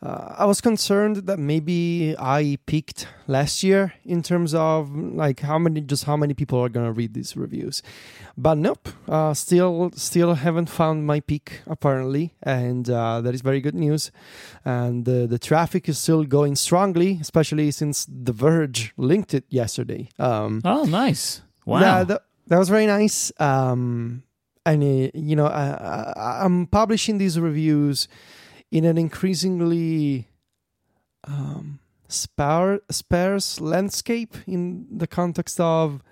uh, I was concerned that maybe I peaked last year in terms of like how many just how many people are gonna read these reviews, but nope. Uh, still still haven't found my peak apparently, and uh, that is very good news. And the the traffic is still going strongly, especially since The Verge linked it yesterday. Um, Oh, nice. Wow. yeah, that, that was very nice. Um, and uh, you know, I, I, I'm publishing these reviews in an increasingly um, spar- sparse landscape in the context of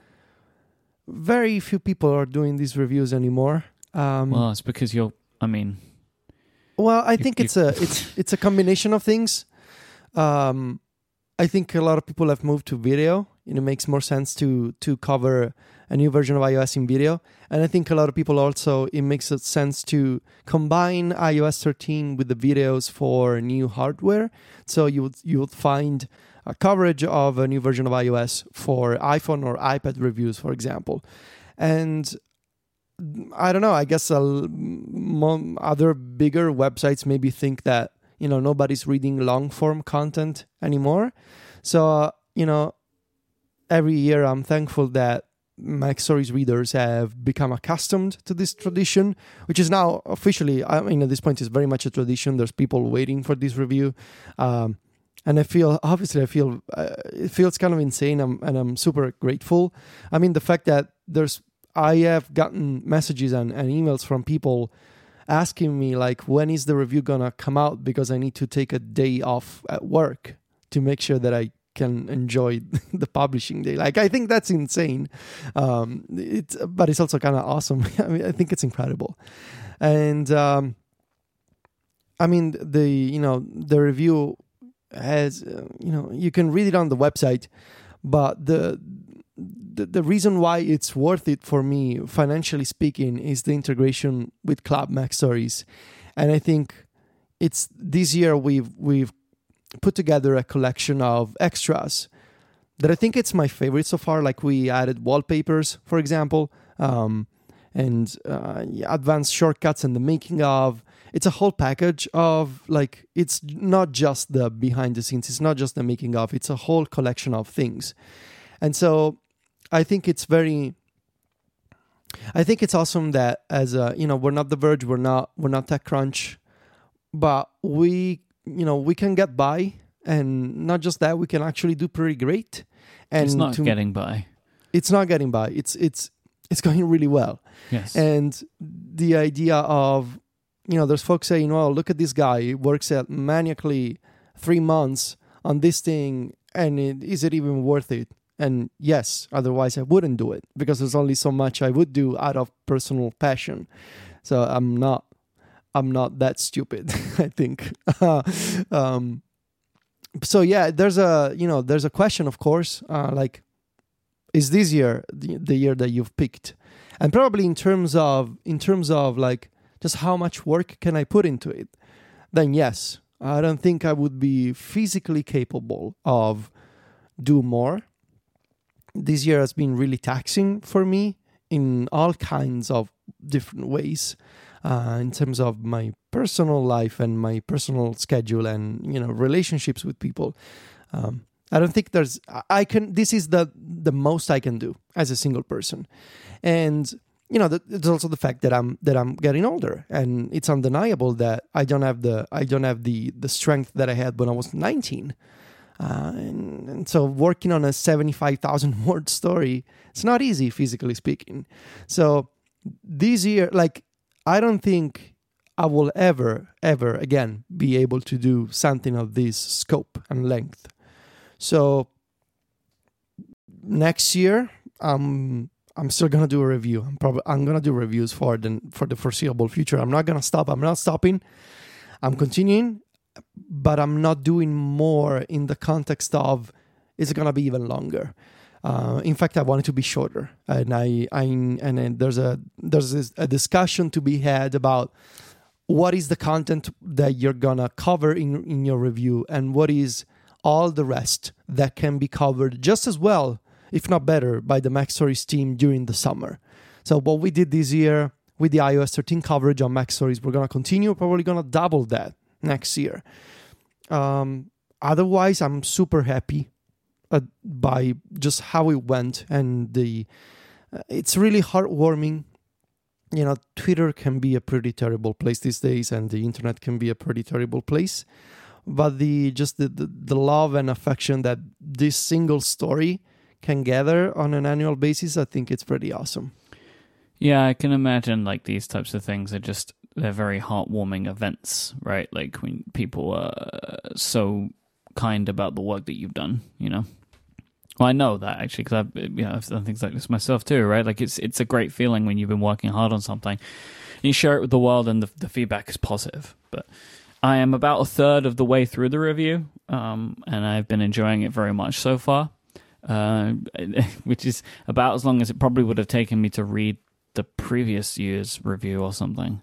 very few people are doing these reviews anymore. Um, well, it's because you're. I mean, well, I You- think you- it's a it's it's a combination of things. Um, I think a lot of people have moved to video, and it makes more sense to to cover a new version of iOS in video. And I think a lot of people also it makes sense to combine iOS 13 with the videos for new hardware. So you would you would find a coverage of a new version of iOS for iPhone or iPad reviews, for example, and I don't know. I guess mo- other bigger websites maybe think that you know nobody's reading long form content anymore. So uh, you know, every year I'm thankful that MacStories readers have become accustomed to this tradition, which is now officially. I mean, at this point, is very much a tradition. There's people waiting for this review. Um, and I feel obviously I feel uh, it feels kind of insane, I'm, and I'm super grateful. I mean, the fact that there's I have gotten messages and, and emails from people asking me like when is the review gonna come out because I need to take a day off at work to make sure that I can enjoy the publishing day. Like I think that's insane. Um, it's but it's also kind of awesome. I mean I think it's incredible, and um, I mean the you know the review has uh, you know you can read it on the website, but the the, the reason why it's worth it for me financially speaking is the integration with Club MacStories, and I think it's this year we've we've put together a collection of extras that I think it's my favorite so far. Like we added wallpapers, for example, um, and uh, advanced shortcuts and the making of. It's a whole package of like it's not just the behind the scenes. It's not just the making of. It's a whole collection of things, and so I think it's very. I think it's awesome that as a you know we're not The Verge, we're not we're not TechCrunch, but we you know we can get by, and not just that we can actually do pretty great. And it's not to- getting by. it's not getting by. It's it's it's going really well. Yes. And the idea of, you know, there's folks saying, well, look at this guy. He works at maniacally three months on this thing. And it, is it even worth it? And yes, otherwise I wouldn't do it because there's only so much I would do out of personal passion. So I'm not, I'm not that stupid, I think. um, so yeah, there's a, you know, there's a question, of course, uh, like, is this year the, the year that you've picked? and probably in terms of in terms of like just how much work can i put into it then yes i don't think i would be physically capable of do more this year has been really taxing for me in all kinds of different ways uh, in terms of my personal life and my personal schedule and you know relationships with people um, i don't think there's I- can this is the the most i can do as a single person and you know, th- there's also the fact that I'm that I'm getting older, and it's undeniable that I don't have the I don't have the the strength that I had when I was 19. Uh, and, and so working on a 75,000 word story, it's not easy physically speaking. So this year, like, I don't think I will ever, ever again be able to do something of this scope and length. So next year, um, I'm still gonna do a review. I'm probably I'm gonna do reviews for the for the foreseeable future. I'm not gonna stop. I'm not stopping. I'm continuing, but I'm not doing more in the context of it's gonna be even longer. Uh, in fact, I wanted to be shorter, and I, I and there's a there's a discussion to be had about what is the content that you're gonna cover in in your review and what is all the rest that can be covered just as well if not better by the MacStories team during the summer. So what we did this year with the ios 13 coverage on MacStories we're gonna continue probably gonna double that next year. Um, otherwise i'm super happy uh, by just how it went and the uh, it's really heartwarming. You know twitter can be a pretty terrible place these days and the internet can be a pretty terrible place. But the just the, the, the love and affection that this single story can gather on an annual basis i think it's pretty awesome. Yeah, I can imagine like these types of things are just they're very heartwarming events, right? Like when people are so kind about the work that you've done, you know. Well, I know that actually because I've you know I've done things like this myself too, right? Like it's it's a great feeling when you've been working hard on something, and you share it with the world, and the the feedback is positive. But I am about a third of the way through the review, um, and I've been enjoying it very much so far, uh, which is about as long as it probably would have taken me to read the previous year's review or something.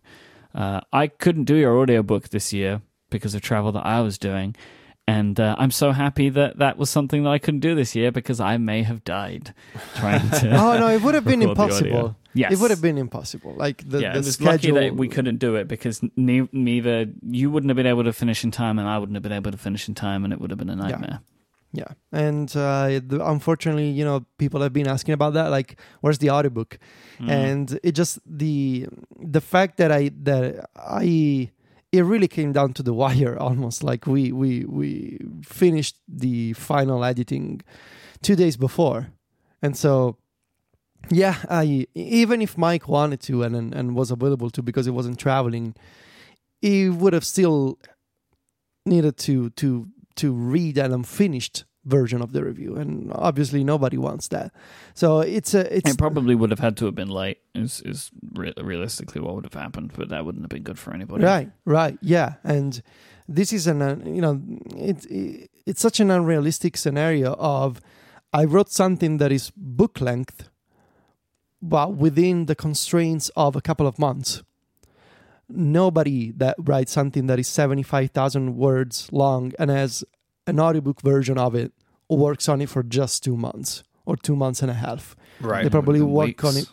Uh, I couldn't do your audiobook this year because of travel that I was doing. And uh, I'm so happy that that was something that I couldn't do this year because I may have died trying to. oh no it would have been record the audio. impossible Yes. it would have been impossible like the, yeah, the it was lucky schedule that we couldn't do it because ne- neither you wouldn't have been able to finish in time and I wouldn't have been able to finish in time and it would have been a nightmare. Yeah, and uh, the, unfortunately, you know, people have been asking about that. Like, where's the audiobook? Mm. And it just the the fact that I that I it really came down to the wire almost. Like we we we finished the final editing two days before, and so yeah, I even if Myke wanted to and and, and was available to because he wasn't traveling, he would have still needed to to to read an unfinished version of the review and obviously nobody wants that so it's a it's It probably would have had to have been late. Is is re- realistically what would have happened, but that wouldn't have been good for anybody. right right yeah and this is an uh, you know it, it it's such an unrealistic scenario of i wrote something that is book length but within the constraints of a couple of months nobody that writes something that is 75,000 words long and has an audiobook version of it works on it for just 2 months or 2 months and a half. Right. They probably would work been on it.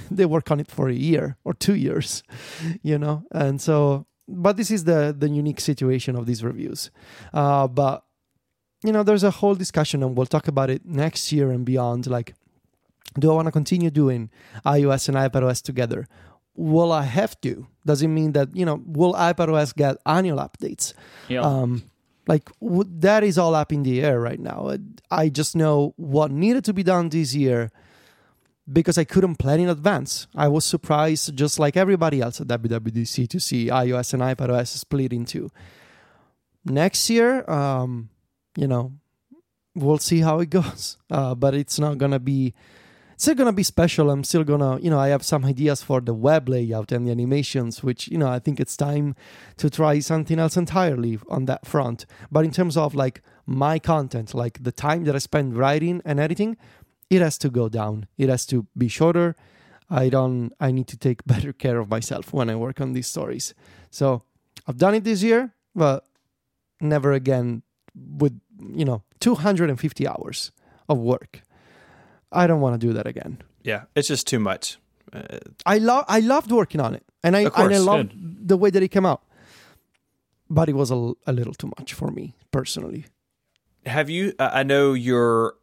They work on it for a year or two years you know? And so but this is the the unique situation of these reviews. Uh but you know there's a whole discussion and we'll talk about it next year and beyond. Like do i want to continue doing ios and ipados together? Will i have to. Does it mean that you know will ipados get annual updates? Yeah. um like w- that is all up in the air right now. Uh, i just know what needed to be done this year because i couldn't plan in advance. I was surprised just like everybody else at wwdc to see ios and ipados split into next year um you know we'll see how it goes. Uh, but it's not gonna be still gonna be special i'm still gonna you know i have some ideas for the web layout and the animations which you know i think it's time to try something else entirely on that front. But in terms of like my content, like the time that I spend writing and editing, it has to go down. It has to be shorter. I don't I need to take better care of myself when I work on these stories. So I've done it this year, but never again with you know 250 hours of work. I don't want to do that again. Yeah, it's just too much. Uh, I love I loved working on it, and I course, and I loved the way that it came out. But it was a, a little too much for me personally. have you? Uh, I know you're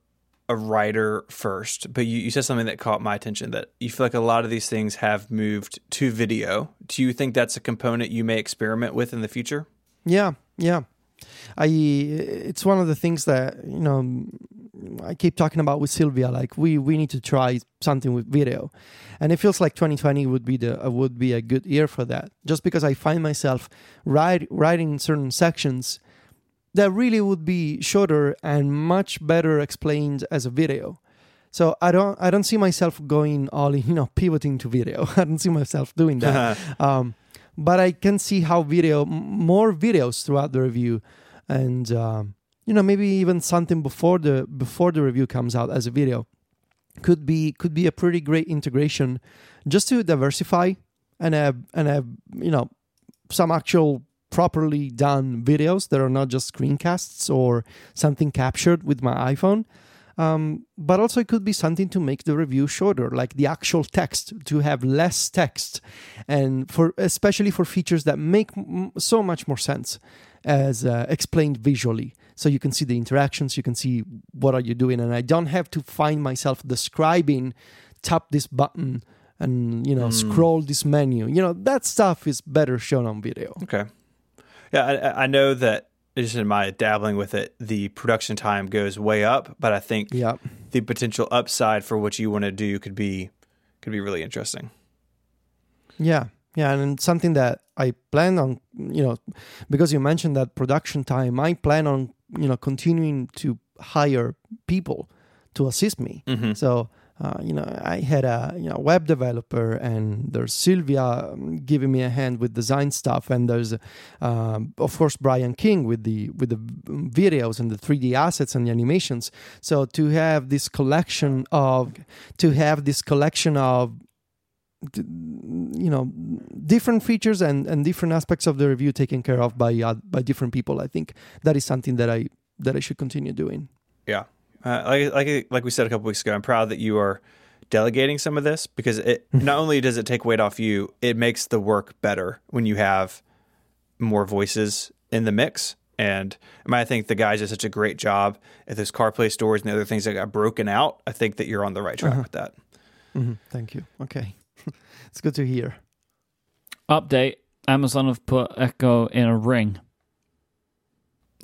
a writer first, but you, you said something that caught my attention that you feel like a lot of these things have moved to video. Do you think that's a component you may experiment with in the future? Yeah, yeah. I it's one of the things that you know I keep talking about with Silvia. Like we we need to try something with video, and it feels like 2020 would be the uh, would be a good year for that. Just because I find myself write, writing certain sections that really would be shorter and much better explained as a video. So I don't I don't see myself going all in, you know pivoting to video. I don't see myself doing that. um, but I can see how video, m- more videos throughout the review, and um, you know maybe even something before the before the review comes out as a video could be could be a pretty great integration, just to diversify and have and have you know some actual properly done videos that are not just screencasts or something captured with my iPhone. Um, but also, it could be something to make the review shorter, like the actual text, to have less text, and for especially for features that make m- so much more sense as uh, explained visually. So you can see the interactions, you can see what are you doing, and I don't have to find myself describing, tap this button, and you know Mm. scroll this menu. You know that stuff is better shown on video. Okay. Yeah, I, I know that just in my dabbling with it, the production time goes way up, but I think Yeah. the potential upside for what you want to do could be could be really interesting. Yeah, yeah, and something that I plan on, you know, because you mentioned that production time, I plan on, you know, continuing to hire people to assist me. Mm-hmm. So, uh, you know, I had a you know web developer, and there's Silvia um, giving me a hand with design stuff, and there's, um, of course, Brian King with the with the videos and the 3D assets and the animations. So to have this collection of to have this collection of you know different features and and different aspects of the review taken care of by uh, by different people i think that is something that i that i should continue doing Yeah, uh, like like like we said a couple weeks ago, I'm proud that you are delegating some of this because it not only does it take weight off you, it makes the work better when you have more voices in the mix. And I mean, I think the guys did such a great job at those CarPlay stores and the other things that got broken out. I think that you're on the right track with that. Mhm, thank you okay it's good to hear Update: Amazon have put Echo in a ring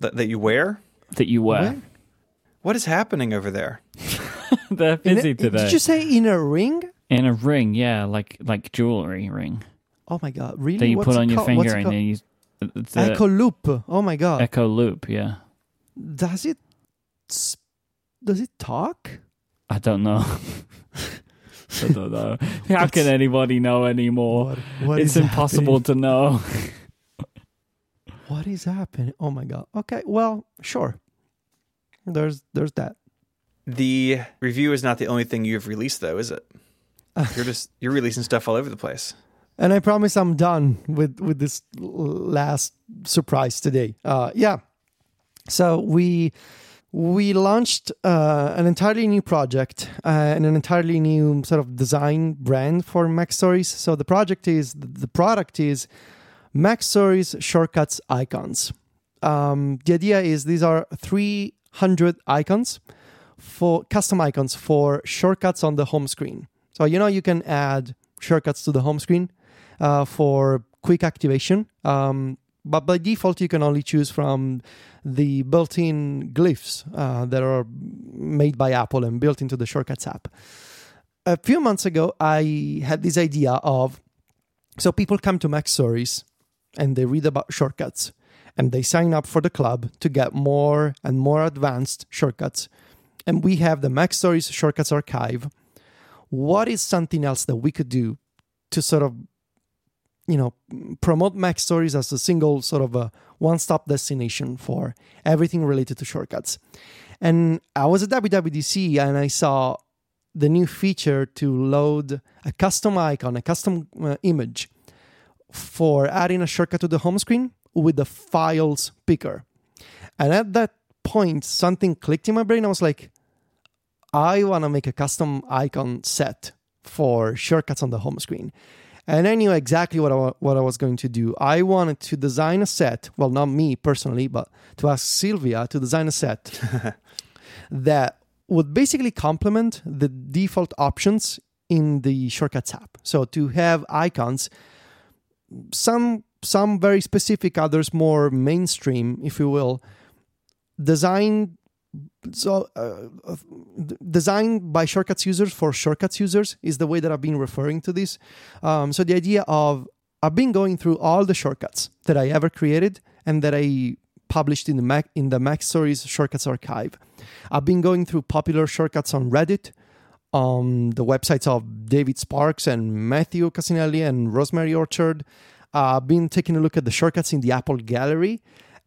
That, that you wear. that you wear. Where? What is happening over there? They're In a- busy today. did you say in a ring in a ring, yeah, like like jewelry ring oh my god really that you What's put on your called? What's finger it and then you. The Echo Loop. Oh my god. Echo Loop, yeah. Does it s- does it talk? I don't know. I don't know. How can anybody know anymore? what it's is impossible to know. What is happening? Oh my god. Okay, well, sure. There's there's that. The review is not the only thing you've released, though, is it? You're just you're releasing stuff all over the place. And I promise I'm done with with this last surprise today. Uh, yeah. So we we launched uh, an entirely new project uh, and an entirely new sort of design brand for MacStories. So the project is the product is MacStories shortcuts icons. Um, the idea is these are 300 icons for custom icons for shortcuts on the home screen. So you know you can add shortcuts to the home screen uh, for quick activation. Um, but by default, you can only choose from the built-in glyphs uh, that are made by Apple and built into the Shortcuts app. A few months ago, I had this idea of so people come to MacStories and they read about shortcuts and they sign up for the club to get more and more advanced shortcuts. And we have the MacStories Shortcuts Archive. What is something else that we could do to sort of you know promote MacStories as a single sort of a one-stop destination for everything related to shortcuts. And i was at wwdc and i saw the new feature to load a custom icon a custom uh, image for adding a shortcut to the home screen with the files picker. And at that point something clicked in my brain. I was like i want to make a custom icon set for shortcuts on the home screen and I knew exactly what I, what I was going to do. I wanted to design a set, well, not me personally, but to ask Silvia to design a set that would basically complement the default options in the Shortcuts app. So to have icons, some some very specific, others more mainstream, if you will, designed so uh, uh, designed by shortcuts users for shortcuts users is the way that i've been referring to this. Um, so the idea of i've been going through all the shortcuts that i ever created and that i published in the mac in the MacStories shortcuts archive. I've been going through popular shortcuts on reddit on the websites of david sparks and matthew Cassinelli and rosemary orchard. I've been taking a look at the shortcuts in the apple gallery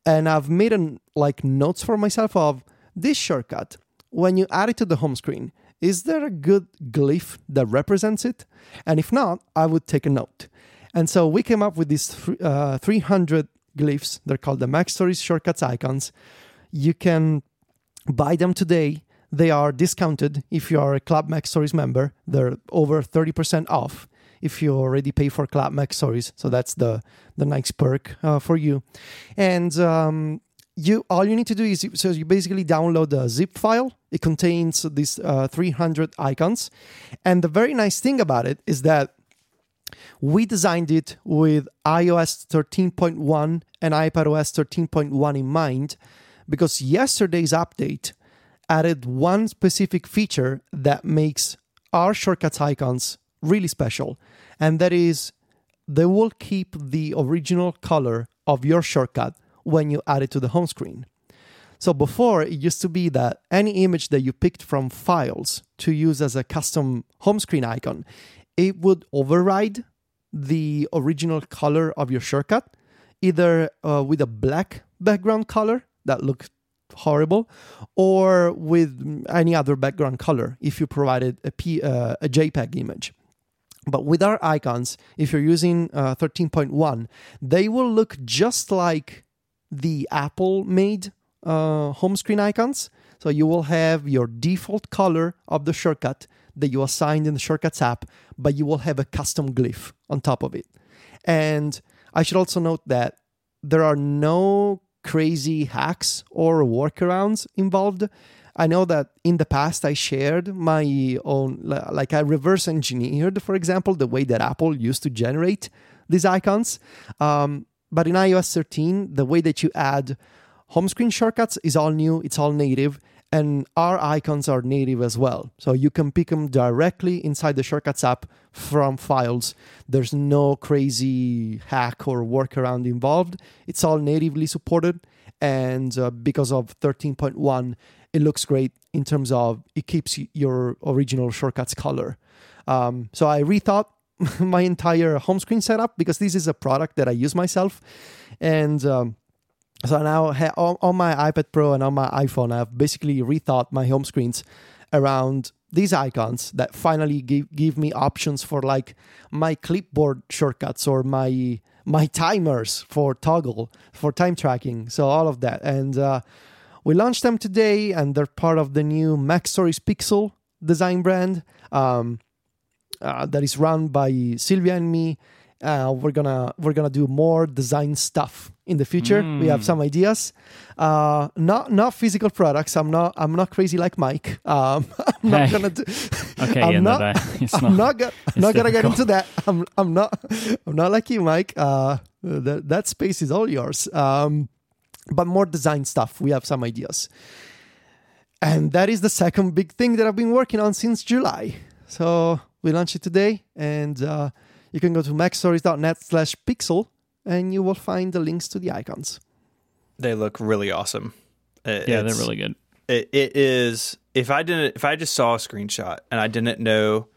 and i've made an like notes for myself of this shortcut, when you add it to the home screen, is there a good glyph that represents it? And if not, I would take a note. And so we came up with these th- uh, 300 glyphs. They're called the MacStories Shortcuts icons. You can buy them today. They are discounted if you are a Club MacStories member. They're over 30% off if you already pay for Club MacStories. So that's the, the nice perk uh, for you. And um, you all you need to do is so you basically download the zip file. It contains these uh, 300 icons. And the very nice thing about it is that we designed it with ios 13.1 and iPadOS 13.1 in mind because yesterday's update added one specific feature that makes our shortcuts icons really special. And that is they will keep the original color of your shortcut when you add it to the home screen. So before it used to be that any image that you picked from files to use as a custom home screen icon, it would override the original color of your shortcut, either uh, with a black background color that looked horrible, or with any other background color if you provided a, P, uh, a JPEG image. But with our icons, if you're using uh, 13.1, they will look just like the Apple made uh, home screen icons. So you will have your default color of the shortcut that you assigned in the Shortcuts app, but you will have a custom glyph on top of it. And I should also note that there are no crazy hacks or workarounds involved. I know that in the past I shared my own, like I reverse engineered, for example, the way that Apple used to generate these icons. Um, but in iOS 13, the way that you add home screen shortcuts is all new, it's all native, and our icons are native as well. So you can pick them directly inside the Shortcuts app from files. There's no crazy hack or workaround involved. It's all natively supported. And uh, because of 13.1, it looks great in terms of it keeps your original shortcuts color. Um, so I rethought my entire home screen setup because this is a product that I use myself. And um, so now on, my iPad Pro and on my iPhone, I've basically rethought my home screens around these icons that finally give, give me options for like my clipboard shortcuts or my my timers for toggle for time tracking. So all of that. And uh, we launched them today and they're part of the new MacStories pixel design brand. Um, uh, that is run by Silvia and me. Uh, we're gonna we're gonna do more design stuff in the future. Mm. We have mm. some ideas, uh, not not physical products. I'm not I'm not crazy like Myke. Um, I'm not gonna do. okay, I'm not, I'm not, go, not gonna get into that. I'm I'm not I'm not like you, Myke. Uh, that that space is all yours. Um, but more design stuff. We have some ideas, and that is the second big thing that I've been working on since July. So we launched it today, and uh, you can go to macstories.net slash pixel, and you will find the links to the icons. They look really awesome. It, yeah, they're really good. It, it is. If I didn't, if I just saw a screenshot and I didn't know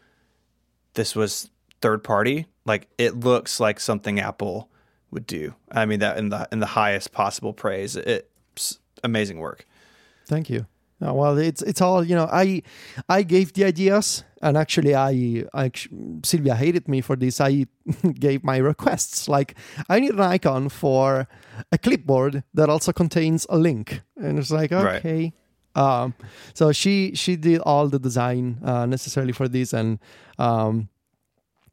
this was third party, like it looks like something Apple would do. I mean that in the in the highest possible praise. It's amazing work. Thank you. Oh, well, it's it's all you know. I I gave the ideas, and actually, I, I Silvia hated me for this. I gave my requests. Like, I need an icon for a clipboard that also contains a link, and it's like okay. Right. Um, so she she did all the design uh, necessarily for this, and um,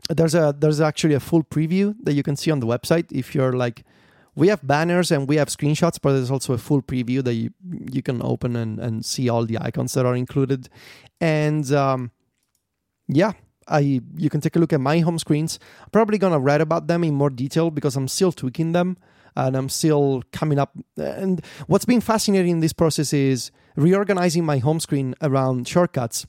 there's a there's actually a full preview that you can see on the website if you're like we have banners and we have screenshots, but there's also a full preview that you, you can open and, and see all the icons that are included. And um, yeah, I you can take a look at my home screens. I'm probably gonna write about them in more detail because I'm still tweaking them and I'm still coming up. And what's been fascinating in this process is reorganizing my home screen around shortcuts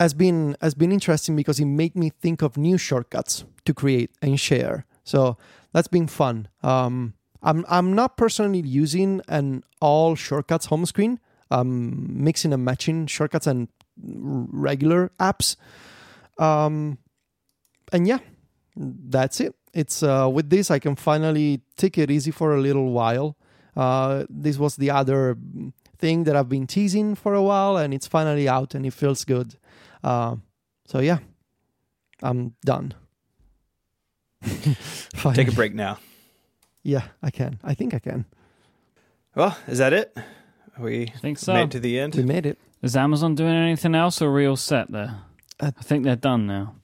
has been has been interesting because it made me think of new shortcuts to create and share. So that's been fun. Um, I'm I'm not personally using an all shortcuts home screen. I'm mixing and matching shortcuts and regular apps. Um, and yeah, that's it. It's uh, with this I can finally take it easy for a little while. Uh, this was the other thing that I've been teasing for a while, and it's finally out, and it feels good. Uh, so yeah, I'm done. Fine. Take a break now. Yeah, I can. I think I can. Well, is that it? We I think so. made it to the end. We made it. Is Amazon doing anything else, or are we all set there? Uh, I think they're done now.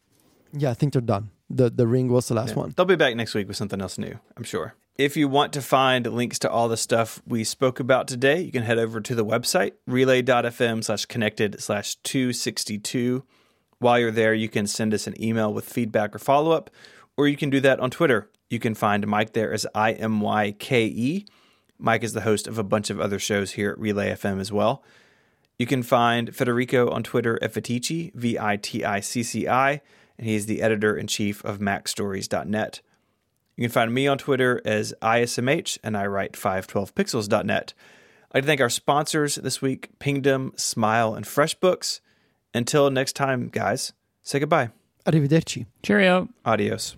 Yeah, I think they're done. The the ring was the last Yeah. one. They'll be back next week with something else new, I'm sure. If you want to find links to all the stuff we spoke about today, you can head over to the website, relay.fm slash connected slash 262. While you're there, you can send us an email with feedback or follow up, or you can do that on Twitter. You can find Myke there as I M Y K E. Myke is the host of a bunch of other shows here at Relay FM as well. You can find Federico on Twitter at Viticci, V I T I C C I, and he is the editor in chief of MacStories.net. You can find me on Twitter as ISMH, and I write 512pixels.net. I'd like to thank our sponsors this week Pingdom, Smile, and FreshBooks. Until next time, guys, say goodbye. Arrivederci. Cheerio. Adios.